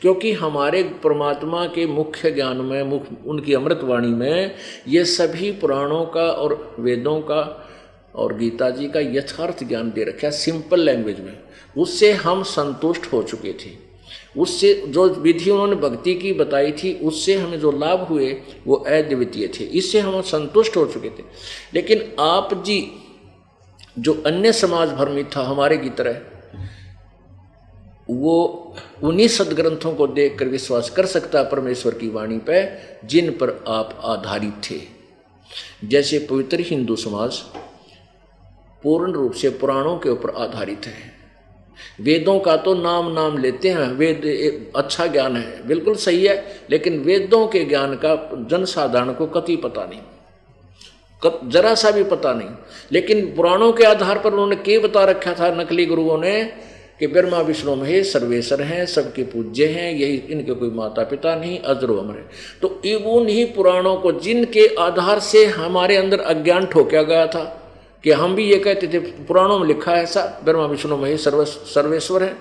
क्योंकि हमारे परमात्मा के मुख्य ज्ञान में मुख्य उनकी अमृतवाणी में ये सभी पुराणों का और वेदों का और गीता जी का यथार्थ ज्ञान दे रखा है, सिंपल लैंग्वेज में। उससे हम संतुष्ट हो चुके थे। उससे जो विधि उन्होंने भक्ति की बताई थी, उससे हमें जो लाभ हुए, वो अद्वितीय थे। इससे हम संतुष्ट हो चुके थे। लेकिन आप जी, जो अन्य समाज भर था हमारे की तरह, वो उन्हीं सदग्रंथों को देखकर विश्वास कर सकता परमेश्वर की वाणी पर जिन पर आप आधारित थे। जैसे पवित्र हिंदू समाज पूर्ण रूप से पुराणों के ऊपर आधारित है। वेदों का तो नाम नाम लेते हैं, वेद अच्छा ज्ञान है, बिल्कुल सही है, लेकिन वेदों के ज्ञान का जनसाधारण को कति पता नहीं। जरा सा भी पता नहीं। लेकिन पुराणों के आधार पर उन्होंने के बता रखा था नकली गुरुओं ने, कि ब्रह्मा, विष्णु, महेश सर्वेश्वर हैं, सबके पूज्य हैं, यही इनके कोई माता पिता नहीं अजरो अमर है। तो उन ही पुराणों को जिनके आधार से हमारे अंदर अज्ञान ठोका गया था कि हम भी ये कहते थे, पुराणों में लिखा है ऐसा, ब्रह्मा, विष्णु, महेश, सर्व, सर्वेश्वर है।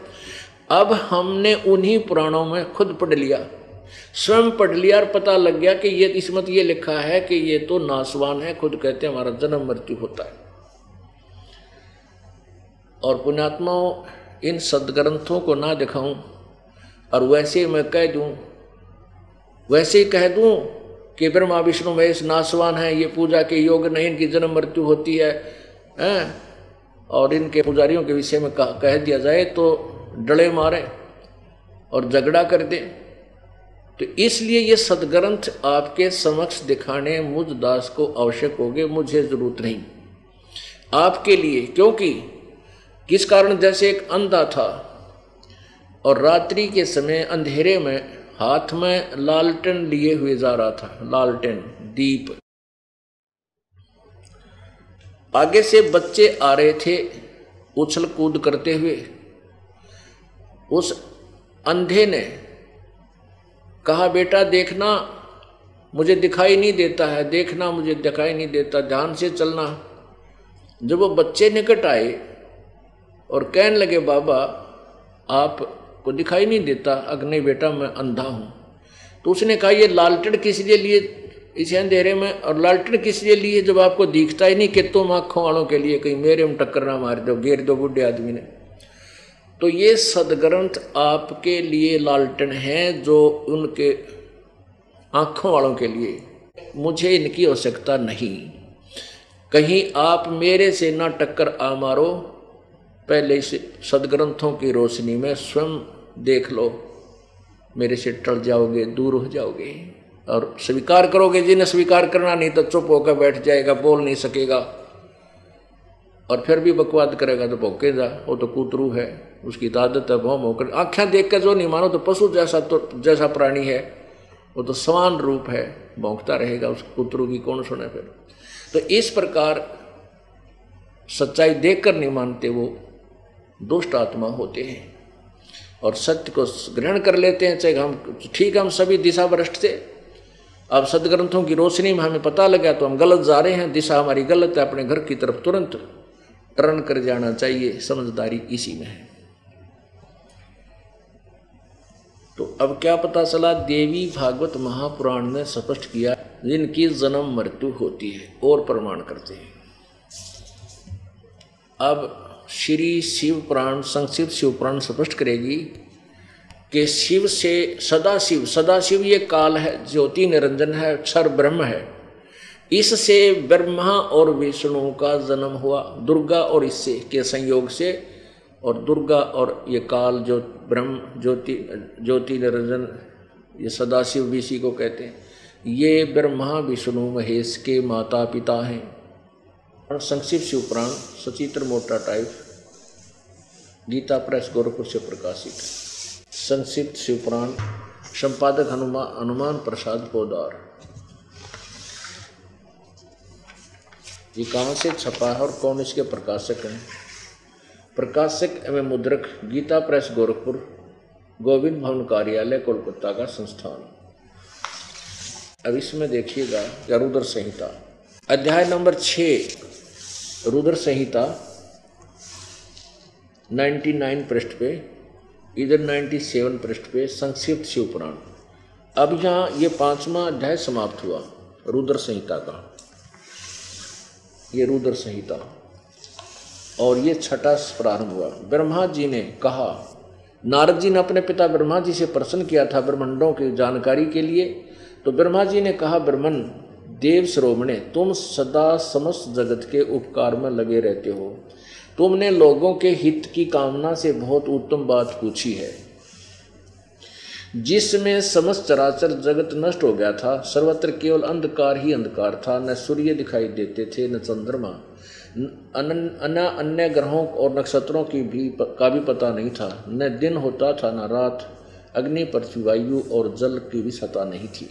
अब हमने उन्हीं पुराणों में खुद पढ़ लिया, स्वयं पढ़ लिया और पता लग गया कि ये इसमत ये लिखा है कि ये तो नासवान है, खुद कहते हैं हमारा जन्म मृत्यु होता है। और पुण्यात्माओं, इन सदग्रंथों को ना दिखाऊँ, और वैसे मैं कह दूँ, वैसे ही कह दूँ कि ब्रह्मा, विष्णु, महेश नासवान है, ये पूजा के योग नहीं, इनकी जन्म मृत्यु होती है, हैं? और इनके पुजारियों के विषय में कह दिया जाए तो डले मारे और झगड़ा कर दे। तो इसलिए ये सदग्रंथ आपके समक्ष दिखाने मुझ दास को आवश्यक होगे मुझे ज़रूरत नहीं। आपके लिए, क्योंकि किस कारण जैसे एक अंधा था और रात्रि के समय अंधेरे में हाथ में लालटेन लिए हुए जा रहा था, लालटेन, दीप। आगे से बच्चे आ रहे थे, उछल कूद करते हुए। उस अंधे ने कहा, बेटा, देखना मुझे दिखाई नहीं देता है, देखना मुझे दिखाई नहीं देता, ध्यान से चलना। जब वो बच्चे निकट आए और कहने लगे, बाबा, आप को दिखाई नहीं देता, अग्नि बेटा मैं अंधा हूँ। तो उसने कहा, ये लालटेन किस लिए लिए? इस अंधेरे में, और लालटेन किस लिए लिए जब आपको दिखता ही नहीं कि तुम आँखों वालों के लिए कहीं मेरे में टक्कर ना मार दो, घेर दो बुढ़े आदमी ने? तो ये सदग्रंथ आपके लिए लालटेन है जो उनके आँखों वालों के लिए। मुझे इनकी आवश्यकता नहीं। कहीं आप मेरे से ना टक्कर आ मारो पहले इस सदग्रंथों की रोशनी में स्वयं देख लो। मेरे से टल जाओगे, दूर हो जाओगे और स्वीकार करोगे जिन्हें स्वीकार करना, नहीं तो चुप होकर बैठ जाएगा, बोल नहीं सकेगा। और फिर भी बकवाद करेगा तो भोकेगा, वो तो कुतरू है, उसकी तो आदत है भौम होकर आख्या देख कर जो नहीं मानो तो पशु जैसा तो जैसा प्राणी है, वो तो समान रूप है, भोंकता रहेगा, उस कुतरू की कौन सुने फिर? तो इस प्रकार सच्चाई देखकर नहीं मानते वो दुष्ट आत्मा होते हैं। और सत्य को ग्रहण कर लेते हैं, चाहे हम, ठीक हम सभी दिशा भ्रष्ट थे। अब सदग्रंथों की रोशनी में हमें पता लगा तो हम गलत जा रहे हैं। दिशा हमारी गलत है, अपने घर की तरफ़ तुरंत टर्न कर जाना चाहिए। समझदारी इसी में है। तो अब क्या पता चला, देवी भागवत महापुराण ने स्पष्ट किया, जिनकी जन्म मृत्यु होती है, और प्रमाण करते हैं। अब श्री शिव पुराण संक्षिप्त शिव पुराण स्पष्ट करेगी कि शिव से सदा शिव सदा शिव ये काल है, ज्योति निरंजन है क्षर ब्रह्म है। इससे ब्रह्मा और विष्णु का जन्म हुआ, दुर्गा और इससे के संयोग से, और दुर्गा और ये काल जो ब्रह्म, ज्योति ज्योति निरंजन, ये सदाशिव भी इसी को कहते हैं। ये ब्रह्मा, विष्णु, महेश के माता पिता हैं। संक्षिप्त शिवपुराण सचित्र मोटा टाइप, गीता प्रेस गोरखपुर से प्रकाशित संक्षिप्त शिवपुराण संपादक हनुमान हनुमान प्रसाद पोदार। ये कहाँ से छपा है और कौन इसके प्रकाशक हैं? प्रकाशक एवं मुद्रक, गीता प्रेस गोरखपुर, गोविंद भवन कार्यालय, कोलकाता का संस्थान। अब इसमें देखिएगा रुद्र संहिता। अध्याय नंबर छ रुद्र संहिता 99 पृष्ठ पे, इधर 97 पृष्ठ पे, संक्षिप्त शिव पुराण। अब यहाँ ये पांचवा अध्याय समाप्त हुआ, रुद्र संहिता का। ये रुद्र संहिता। और ये छठा प्रारंभ हुआ। ब्रह्मा जी ने कहा, नारद जी ने अपने पिता ब्रह्मा जी से प्रश्न किया था ब्रह्मंडों की जानकारी के लिए। तो ब्रह्मा जी ने कहा, ब्रह्मन देव श्रोमणे, तुम सदा समस्त जगत के उपकार में लगे रहते हो। तुमने लोगों के हित की कामना से बहुत उत्तम बात पूछी है। जिसमें समस्त चराचर जगत नष्ट हो गया था, सर्वत्र केवल अंधकार ही अंधकार था, न सूर्य दिखाई देते थे, न चंद्रमा। अन्य अन्य ग्रहों और नक्षत्रों की भी का भी पता नहीं था। न दिन होता था, न रात, अग्नि, पृथ्वी, वायु और जल की भी सता नहीं थी।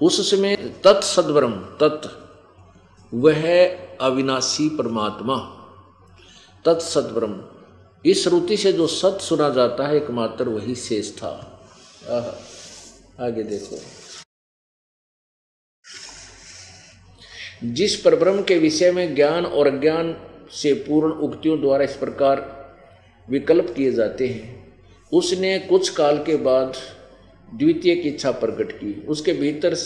उस समय तत्सद्ब्रह्म तत्, वह अविनाशी परमात्मा। तत्सद्ब्रह्म इस श्रुति से जो सत सुना जाता है, एकमात्र वही शेष था आगे देखो। जिस परब्रह्म के विषय में ज्ञान और अज्ञान से पूर्ण उक्तियों द्वारा इस प्रकार विकल्प किए जाते हैं, उसने कुछ काल के बाद द्वितीय की इच्छा प्रकट की। उसके भीतर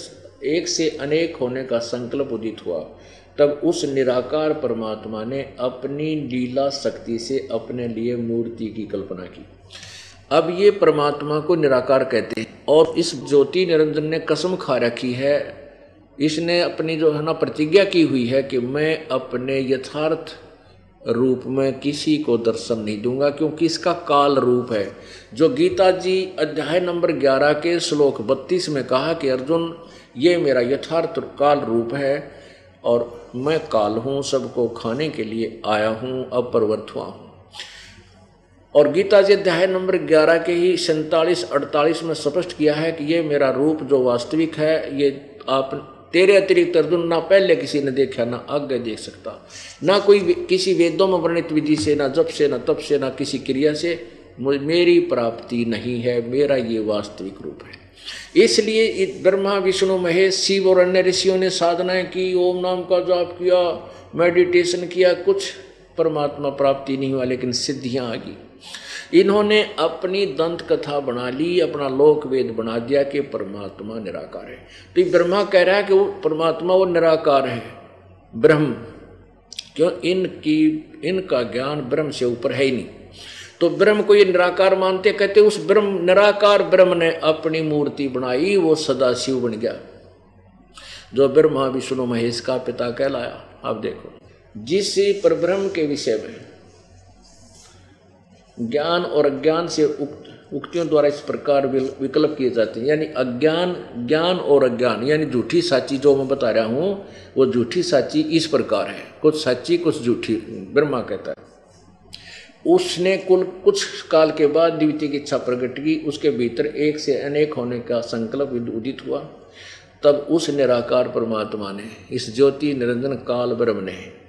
एक से अनेक होने का संकल्प उदित हुआ। तब उस निराकार परमात्मा ने अपनी लीला शक्ति से अपने लिए मूर्ति की कल्पना की। अब ये परमात्मा को निराकार कहते हैं और इस ज्योति निरंजन ने कसम खा रखी है। इसने अपनी जो है ना प्रतिज्ञा की हुई है कि मैं अपने यथार्थ रूप में किसी को दर्शन नहीं दूँगा, क्योंकि इसका काल रूप है। जो गीता जी अध्याय नंबर 11 के श्लोक 32 में कहा कि, अर्जुन, ये मेरा यथार्थ काल रूप है और मैं काल हूँ, सबको खाने के लिए आया हूँ अब परवर्त हुआ हूँ। और गीता जी अध्याय नंबर 11 के ही सैतालीस अड़तालीस में स्पष्ट किया है कि ये मेरा रूप जो वास्तविक है, ये आप तेरे अतिरिक्त अर्जुन ना पहले किसी ने देखा, ना आगे देख सकता। ना कोई किसी वेदों में वर्णित विधि से, ना जप से, ना तप से, ना किसी क्रिया से मेरी प्राप्ति नहीं है, मेरा ये वास्तविक रूप है। इसलिए ब्रह्मा, विष्णु, महेश, शिव और अन्य ऋषियों ने साधनाएँ की, ओम नाम का जाप किया, मेडिटेशन किया, कुछ परमात्मा प्राप्ति नहीं हुआ, लेकिन सिद्धियाँ आ गई। इन्होंने अपनी दंत कथा बना ली, अपना लोक वेद बना दिया कि परमात्मा निराकार है। तो ये ब्रह्मा कह रहा है कि वो परमात्मा वो निराकार है। ब्रह्म, क्यों? इनकी, इनका ज्ञान ब्रह्म से ऊपर है ही नहीं। तो ब्रह्म को ये निराकार मानते कहते उस ब्रह्म, निराकार ब्रह्म ने अपनी मूर्ति बनाई, वो सदा शिव बन गया। जो ब्रह्मा विष्णु महेश का पिता कहलाया। आप देखो, जिस पर ब्रह्म के विषय में ज्ञान और अज्ञान से उक्त, उक्तियों द्वारा इस प्रकार विकल्प किए जाते हैं। यानी अज्ञान, ज्ञान और अज्ञान, यानी झूठी साची जो मैं बता रहा हूँ, वो झूठी साची इस प्रकार है। कुछ साची, कुछ झूठी, ब्रह्मा कहता है। उसने कुल कुछ काल के बाद द्वितीय की इच्छा प्रकट की। उसके भीतर एक से अनेक होने का संकल्प उदित हुआ। तब उस निराकार परमात्मा ने, इस ज्योति निरंजन काल ब्रह्म ने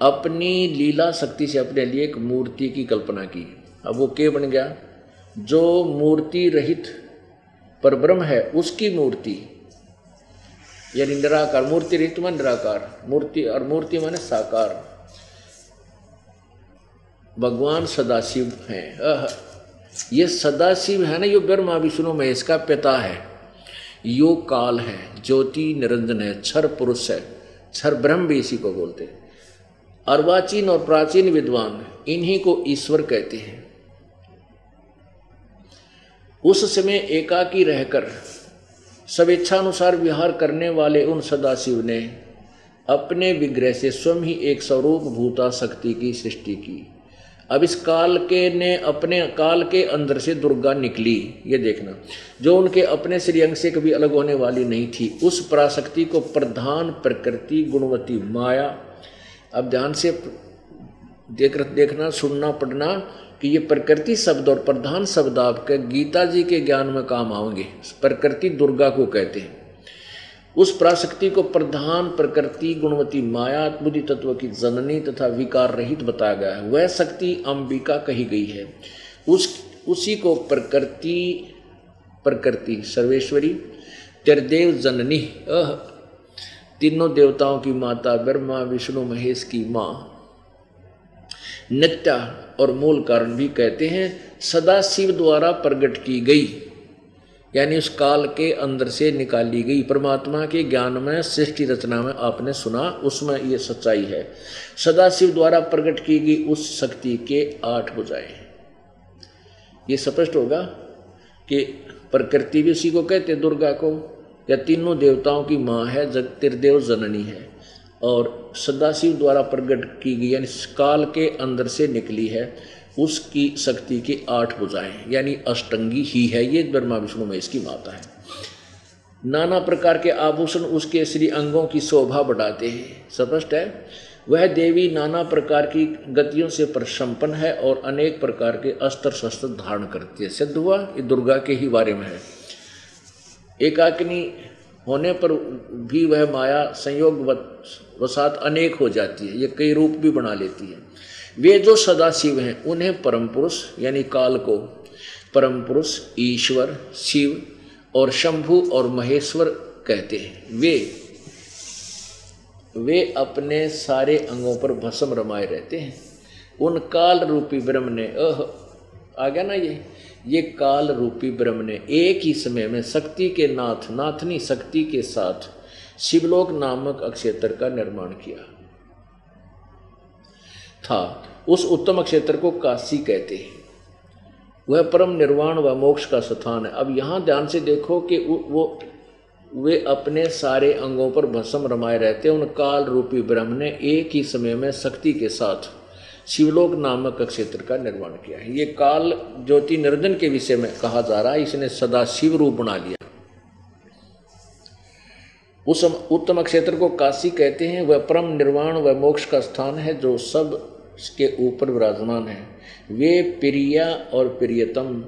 अपनी लीला शक्ति से अपने लिए एक मूर्ति की कल्पना की। अब वो के बन गया? जो मूर्ति रहित पर ब्रह्म है, उसकी मूर्ति। यानी निराकार, मूर्ति रहित मन निराकार। मूर्ति, और मूर्ति माने साकार। भगवान सदाशिव हैं। ये सदाशिव है ना, यो ब्रह्मा विष्णु महेश का पिता है। यो काल है, ज्योति निरंजन है क्षर पुरुष है। क्षर ब्रह्म भी इसी को बोलते हैं। अर्वाचीन और प्राचीन विद्वान इन्हीं को ईश्वर कहते हैं। उस समय एकाकी रहकर स्वेच्छानुसार विहार करने वाले उन सदाशिव ने अपने विग्रह से स्वयं ही एक स्वरूप भूता शक्ति की सृष्टि की। अब इस काल के ने अपने काल के अंदर से दुर्गा निकली, ये देखना। जो उनके अपने श्रीअंग से कभी अलग होने वाली नहीं थी, उस पराशक्ति को प्रधान प्रकृति गुणवती माया अब ध्यान से देख देखना, सुनना, पढ़ना कि ये प्रकृति शब्द और प्रधान शब्द आपके गीता जी के ज्ञान में काम आएँगे प्रकृति दुर्गा को कहते हैं। उस प्राशक्ति को प्रधान प्रकृति, गुणवती माया, बुद्धि तत्व की जननी तथा विकार रहित बताया गया है। वह शक्ति अंबिका कही गई है। उस, उसी को प्रकृति प्रकृति सर्वेश्वरी त्रिदेव जननी तीनों देवताओं की माता, ब्रह्मा, विष्णु, महेश की माँ। नित्या और मूल कारण भी कहते हैं सदा शिव द्वारा प्रकट की गई। यानी उस काल के अंदर से निकाली गई परमात्मा के ज्ञान में, सृष्टि रचना में आपने सुना, उसमें ये सच्चाई है। सदा शिव द्वारा प्रकट की गई उस शक्ति के आठ बुझाए ये स्पष्ट होगा कि प्रकृति भी उसी को कहते दुर्गा को। या तीनों देवताओं की माँ है, जग त्रिदेव जननी है, और सदाशिव द्वारा प्रकट की गई, यानी काल के अंदर से निकली है, उसकी शक्ति के आठ भुजाएँ यानी अष्टंगी ही है, ये ब्रह्मा विष्णु में इसकी माता है। नाना प्रकार के आभूषण उसके श्री अंगों की शोभा बढ़ाते हैं। स्पष्ट है? वह देवी नाना प्रकार की गतियों से प्रसंपन्न है और अनेक प्रकार के अस्त्र शस्त्र धारण करती है। सिद्ध हुआ? ये दुर्गा के ही बारे में है। एकाकिनी होने पर भी वह माया संयोग वसात अनेक हो जाती है, ये कई रूप भी बना लेती है। वे जो सदा शिव हैं, उन्हें परम पुरुष, यानी काल को परम पुरुष, ईश्वर, शिव और शंभु और महेश्वर कहते हैं। वे वे अपने सारे अंगों पर भस्म रमाए रहते हैं। उन काल रूपी ब्रह्म ने अह आ गया ना ये? ये काल रूपी ब्रह्म ने एक ही समय में शक्ति के नाथ, नाथनी शक्ति के साथ शिवलोक नामक अक्षेत्र का निर्माण किया। था, उस उत्तम क्षेत्र को काशी कहते हैं। वह परम निर्वाण व मोक्ष का स्थान है। अब यहाँ ध्यान से देखो कि वो, वे अपने सारे अंगों पर भस्म रमाए रहते हैं। उन काल रूपी ब्रह्म ने एक ही समय में शक्ति के साथ शिवलोक नामक क्षेत्र का निर्माण किया है। ये काल ज्योति निर्जन के विषय में कहा जा रहा है, इसने सदा शिव रूप बना लिया। उस उत्तम क्षेत्र को काशी कहते हैं, वह परम निर्वाण व मोक्ष का स्थान है, जो सब के ऊपर विराजमान है। वे प्रिया और प्रियतम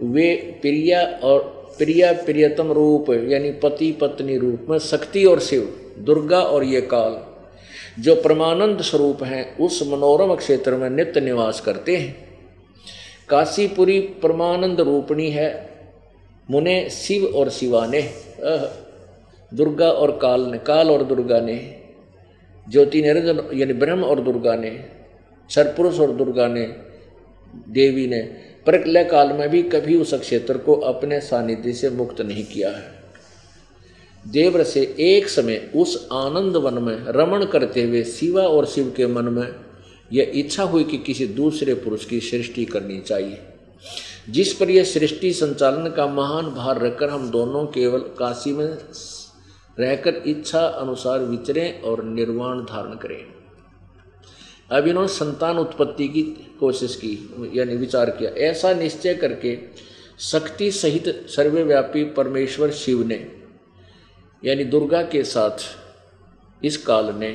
वे प्रिया और प्रिया प्रियतम रूप, यानी पति पत्नी रूप में शक्ति और शिव, दुर्गा और ये काल। जो परमानंद स्वरूप हैं, उस मनोरम क्षेत्र में नित्य निवास करते हैं। काशीपुरी परमानंद रूपणी है, मुने शिव और शिवा ने दुर्गा और काल ने, काल और दुर्गा ने, ज्योति निरंजन, यानी ब्रह्म और दुर्गा ने सरपुरुष और दुर्गा ने, देवी ने प्रकलय काल में भी कभी उस क्षेत्र को अपने सानिध्य से मुक्त नहीं किया है। देवर से एक समय उस आनंद वन में रमण करते हुए शिवा और शिव के मन में यह इच्छा हुई कि किसी दूसरे पुरुष की सृष्टि करनी चाहिए। जिस पर यह सृष्टि संचालन का महान भार रखकर हम दोनों केवल काशी में रहकर इच्छा अनुसार विचरें और निर्वाण धारण करें। अब इन्होंने संतान उत्पत्ति की कोशिश की, यानी विचार किया। ऐसा निश्चय करके शक्ति सहित सर्वव्यापी परमेश्वर शिव ने यानी दुर्गा के साथ इस काल ने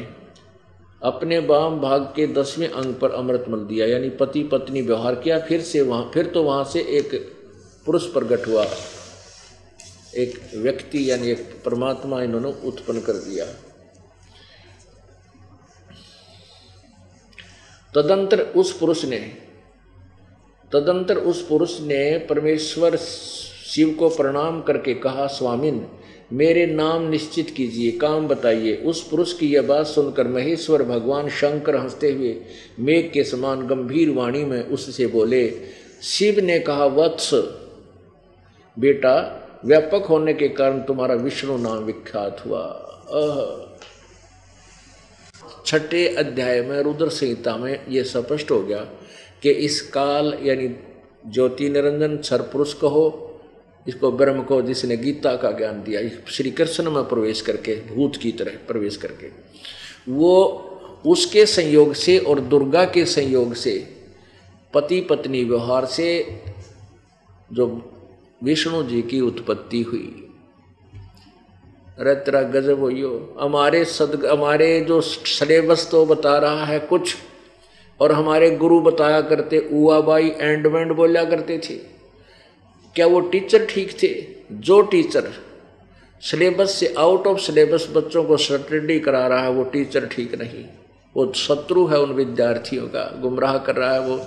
अपने वाम भाग के दसवें अंग पर अमृत मल दिया, यानी पति पत्नी व्यवहार किया, फिर से वहाँ फिर तो वहाँ से एक पुरुष प्रकट हुआ। एक व्यक्ति, यानी एक परमात्मा इन्होंने उत्पन्न कर दिया। तदंतर उस पुरुष ने तदंतर उस पुरुष ने परमेश्वर शिव को प्रणाम करके कहा, स्वामिन मेरे नाम निश्चित कीजिए, काम बताइए। उस पुरुष की यह बात सुनकर महेश्वर भगवान शंकर हँसते हुए मेघ के समान गंभीर वाणी में उससे बोले, शिव ने कहा, वत्स। बेटा, व्यापक होने के कारण तुम्हारा विष्णु नाम विख्यात हुआ। छठे अध्याय में रुद्र संहिता में यह स्पष्ट हो गया कि इस काल यानी ज्योति निरंजन सरपुरुष कहो इसको ब्रह्म को जिसने गीता का ज्ञान दिया श्री कृष्ण में प्रवेश करके, भूत की तरह प्रवेश करके, वो उसके संयोग से और दुर्गा के संयोग से पति पत्नी व्यवहार से जो विष्णु जी की उत्पत्ति हुई। अरे तेरा गजब हो हमारे सद, हमारे जो सिलेबस तो बता रहा है कुछ, और हमारे गुरु बताया करते, उआ बाई एंडमेंट बोलिया करते थे। क्या वो टीचर ठीक थे? जो टीचर सिलेबस से आउट ऑफ़ सिलेबस बच्चों को स्टडी करा रहा है, वो टीचर ठीक नहीं। वो शत्रु है उन विद्यार्थियों का। गुमराह कर रहा है वो।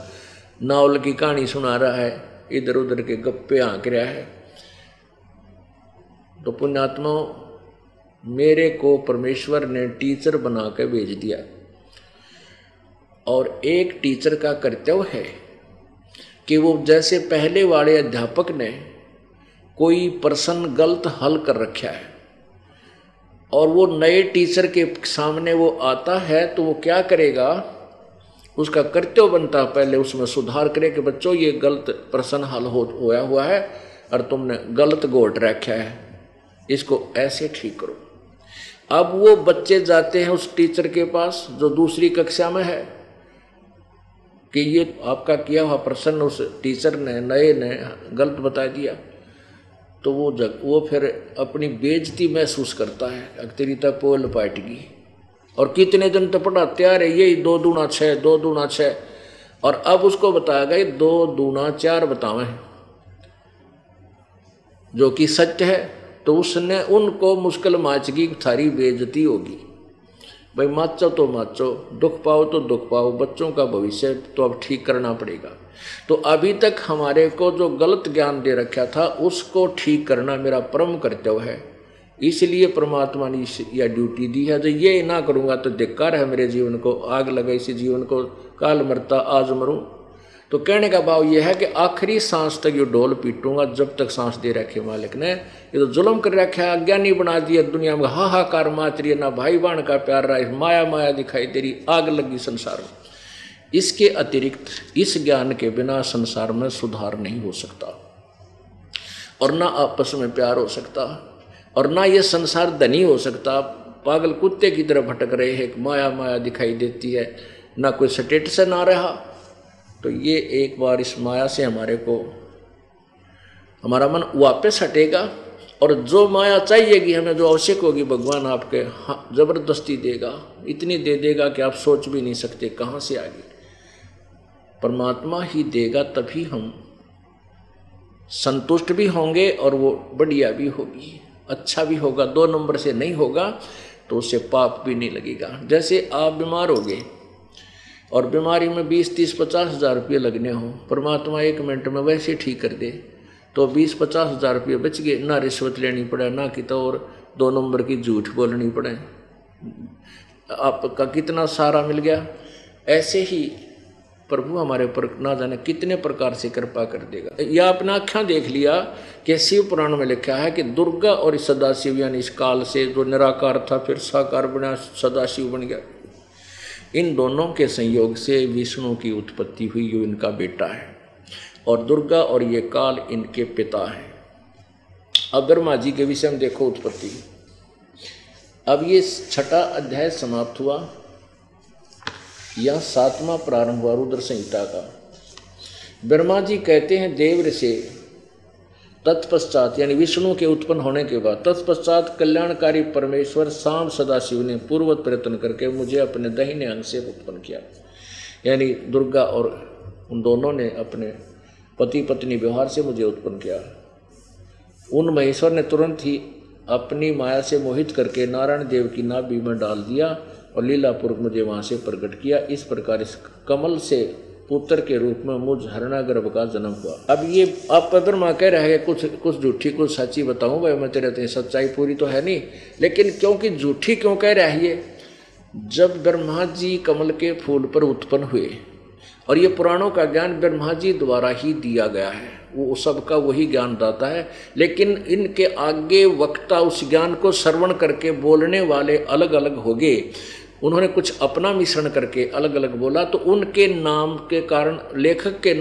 नावल की कहानी सुना रहा है। इधर उधर के गप्पे आंक रहा है। तो पुण्यात्मा मेरे को परमेश्वर ने टीचर बना के भेज दिया। और एक टीचर का कर्तव्य है कि वो जैसे पहले वाले अध्यापक ने कोई प्रश्न गलत हल कर रखा है और वो नए टीचर के सामने वो आता है तो वो क्या करेगा? उसका कर्तव्य बनता पहले उसमें सुधार करे कि बच्चों, ये गलत प्रश्न हल हो, होया हुआ है और तुमने गलत गोट रखा है। इसको ऐसे ठीक करो। अब वो बच्चे जाते हैं उस टीचर के पास जो दूसरी कक्षा में है। कि ये आपका किया हुआ प्रश्न उस टीचर ने, नए ने गलत बता दिया तो वो जग, वो फिर अपनी बेजती महसूस करता है तेरी तक पोल पाटेगी और कितने दिन तो पढ़ा आ रहे यही दो दूना छः दो दूना छः और अब उसको बताया गया, दो दूना चार बतावें। जो कि सत्य है तो उसने उनको मुश्किल माचगी थारी बेजती होगी। भाई माचो तो माचो, दुख पाओ तो दुख पाओ, बच्चों का भविष्य तो अब ठीक करना पड़ेगा। तो अभी तक हमारे को जो गलत ज्ञान दे रखा था, उसको ठीक करना मेरा परम कर्तव्य है। इसलिए परमात्मा ने यह ड्यूटी दी है। जो ये ना करूँगा तो धिक्कार है मेरे जीवन को। आग लगे इसी जीवन को। काल मरता, आज मरूँ। तो कहने का भाव यह है कि आखिरी सांस तक ये डोल पीटूँगा, जब तक सांस दे रखे मालिक ने। ये तो जुल्म कर रखा है अज्ञानी बना दिया दुनिया में। हाहाकार माच रही है, ना भाई बहन का प्यार रहा माया माया दिखाई दे रही आग लगी संसार में। इसके अतिरिक्त, इस ज्ञान के बिना संसार में सुधार नहीं हो सकता। और ना आपस में प्यार हो सकता, और ना ये संसार धनी हो सकता। पागल कुत्ते की तरह भटक रहे हैं माया माया दिखाई देती है, ना कोई स्टेटस ना रहा। तो ये एक बार इस माया से हमारे को, हमारा मन वापस हटेगा और जो माया चाहिएगी, हमें जो आवश्यक होगी, भगवान आपके हाँ ज़बरदस्ती देगा। इतनी दे देगा कि आप सोच भी नहीं सकते कहाँ से आगे। परमात्मा ही देगा, तभी हम संतुष्ट भी होंगे और वो बढ़िया भी होगी। अच्छा भी होगा, दो नंबर से नहीं होगा तो उससे पाप भी नहीं लगेगा। जैसे आप बीमार हो गए और बीमारी में बीस, तीस, पचास हज़ार रुपये लगने हों। परमात्मा एक मिनट में वैसे ठीक कर दे। तो बीस, पचास हज़ार रुपये बच गए, ना रिश्वत लेनी पड़े, ना कि तो और दो नंबर की झूठ बोलनी पड़े। आपका कितना सारा मिल गया? ऐसे ही प्रभु हमारे ऊपर ना जाने कितने प्रकार से कृपा कर देगा। या अपना आख्या देख लिया कि शिव पुराण में लिखा है कि दुर्गा और सदाशिव, यानी इस काल से जो निराकार था, फिर साकार बना, सदाशिव बन गया। इन दोनों के संयोग से विष्णु की उत्पत्ति हुई, जो इनका बेटा है। और दुर्गा और ये काल इनके पिता हैं। अब ब्रह्मा जी के विषय में देखो उत्पत्ति। अब ये छठा अध्याय समाप्त हुआ। यह सातवां प्रारंभ हुआ, रुद्र संहिता का। ब्रह्मा जी कहते हैं, देव से तत्पश्चात, यानी विष्णु के उत्पन्न होने के बाद, तत्पश्चात कल्याणकारी परमेश्वर शाम सदाशिव ने पूर्वत प्रयत्न करके मुझे अपने दहीने अंग से उत्पन्न किया। यानी दुर्गा और उन दोनों ने अपने पति पत्नी व्यवहार से मुझे उत्पन्न किया। उन महेश्वर ने तुरंत ही अपनी माया से मोहित करके नारायण देव की नाभि में डाल दिया और लीलापुर मुझे वहाँ से प्रकट किया। इस प्रकार इस कमल से पुत्र के रूप में मुझ हरणा गर्भ का जन्म हुआ। अब ये आप ब्रह्मा कह रहे हैं, कुछ कुछ झूठी, कुछ सच्ची बताऊँ, भाई, मैं तेरे सच्चाई पूरी तो है नहीं। लेकिन क्योंकि झूठी क्यों कह रहा है ये? जब ब्रह्मा जी कमल के फूल पर उत्पन्न हुए, और ये पुराणों का ज्ञान ब्रह्मा जी द्वारा ही दिया गया है। वो सबका वही ज्ञान दाता है। लेकिन इनके आगे वक्ता उस ज्ञान को श्रवण करके बोलने वाले अलग अलग हो गए उन्होंने कुछ अपना मिश्रण करके अलग अलग बोला तो उनके नाम के कारण, लेखक के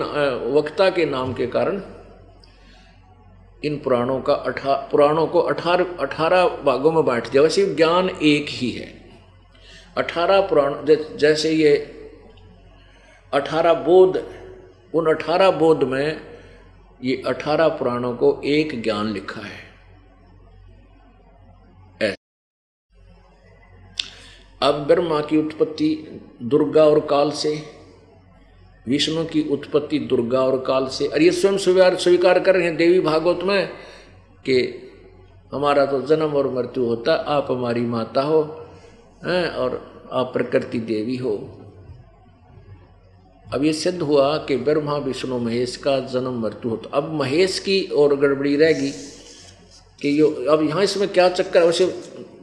वक्ता के नाम के कारण, इन पुराणों का अठा, पुराणों को अठारह अठारह भागों में बांट दिया। वैसे ज्ञान एक ही है। अठारह पुराण जैसे ये अठारह बोध, उन अठारह बोध में ये अठारह पुराणों को एक ज्ञान लिखा है। अब ब्रह्मा की उत्पत्ति दुर्गा और काल से, विष्णु की उत्पत्ति दुर्गा और काल से। और ये स्वयं स्वीकार स्वीकार कर रहे हैं देवी भागवत में कि हमारा तो जन्म और मृत्यु होता, आप हमारी माता हो, हैं, और आप प्रकृति देवी हो। अब ये सिद्ध हुआ कि ब्रह्मा, विष्णु, महेश का जन्म, मृत्यु होता। अब महेश की और गड़बड़ी रहेगी। कि यो, अब यहाँ इसमें क्या चक्कर है? वैसे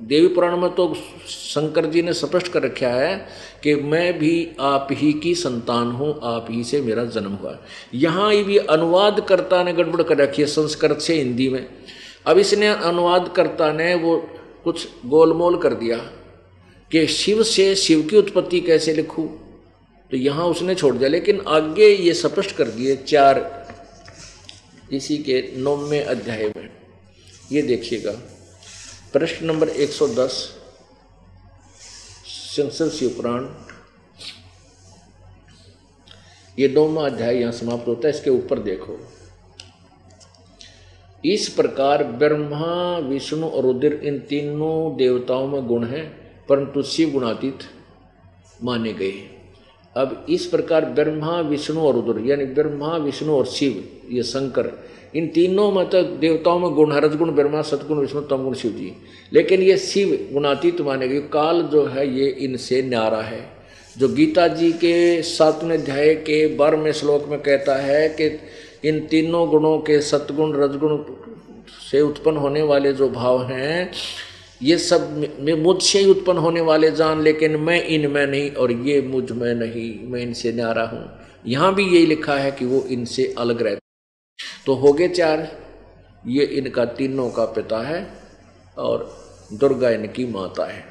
देवी पुराण में तो शंकर जी ने स्पष्ट कर रखा है कि मैं भी आप ही की संतान हूँ, आप ही से मेरा जन्म हुआ यहाँ भी अनुवादकर्ता ने गड़बड़ कर रखी है संस्कृत से हिंदी में। अब इसने अनुवादकर्ता ने वो कुछ गोलमोल कर दिया कि शिव से शिव की उत्पत्ति कैसे लिखूँ? तो यहाँ उसने छोड़ दिया। लेकिन आगे ये स्पष्ट कर दिए चार इसी के नौवें अध्याय में। ये देखिएगा। प्रश्न नंबर 110 संसद शिव पुराण ये नौवा अध्याय यहाँ समाप्त होता है, इसके ऊपर देखो। इस प्रकार ब्रह्मा, विष्णु और रुद्र इन तीनों देवताओं में गुण हैं, परंतु शिव गुणातीत माने गए अब इस प्रकार ब्रह्मा, विष्णु और रुद्र यानी ब्रह्मा, विष्णु और शिव, ये शंकर इन तीनों में तो देवताओं में गुण है रजगुण ब्रह्मा सतगुण विष्णु, तमगुण शिव जी लेकिन ये शिव गुणातीत माने गए। काल जो है, ये इनसे न्यारा है। जो गीता जी के सातवें अध्याय के बारहवें श्लोक में कहता है कि इन तीनों गुणों के सतगुण रजगुण से उत्पन्न होने वाले जो भाव हैं, ये सब मुझसे ही उत्पन्न होने वाले जान, लेकिन मैं इनमें नहीं और ये मुझमें नहीं। मैं इनसे न्यारा हूँ। यहाँ भी यही लिखा है कि वो इनसे अलग रहते तो हो गए चार। ये इनका तीनों का पिता है और दुर्गा इनकी माता है।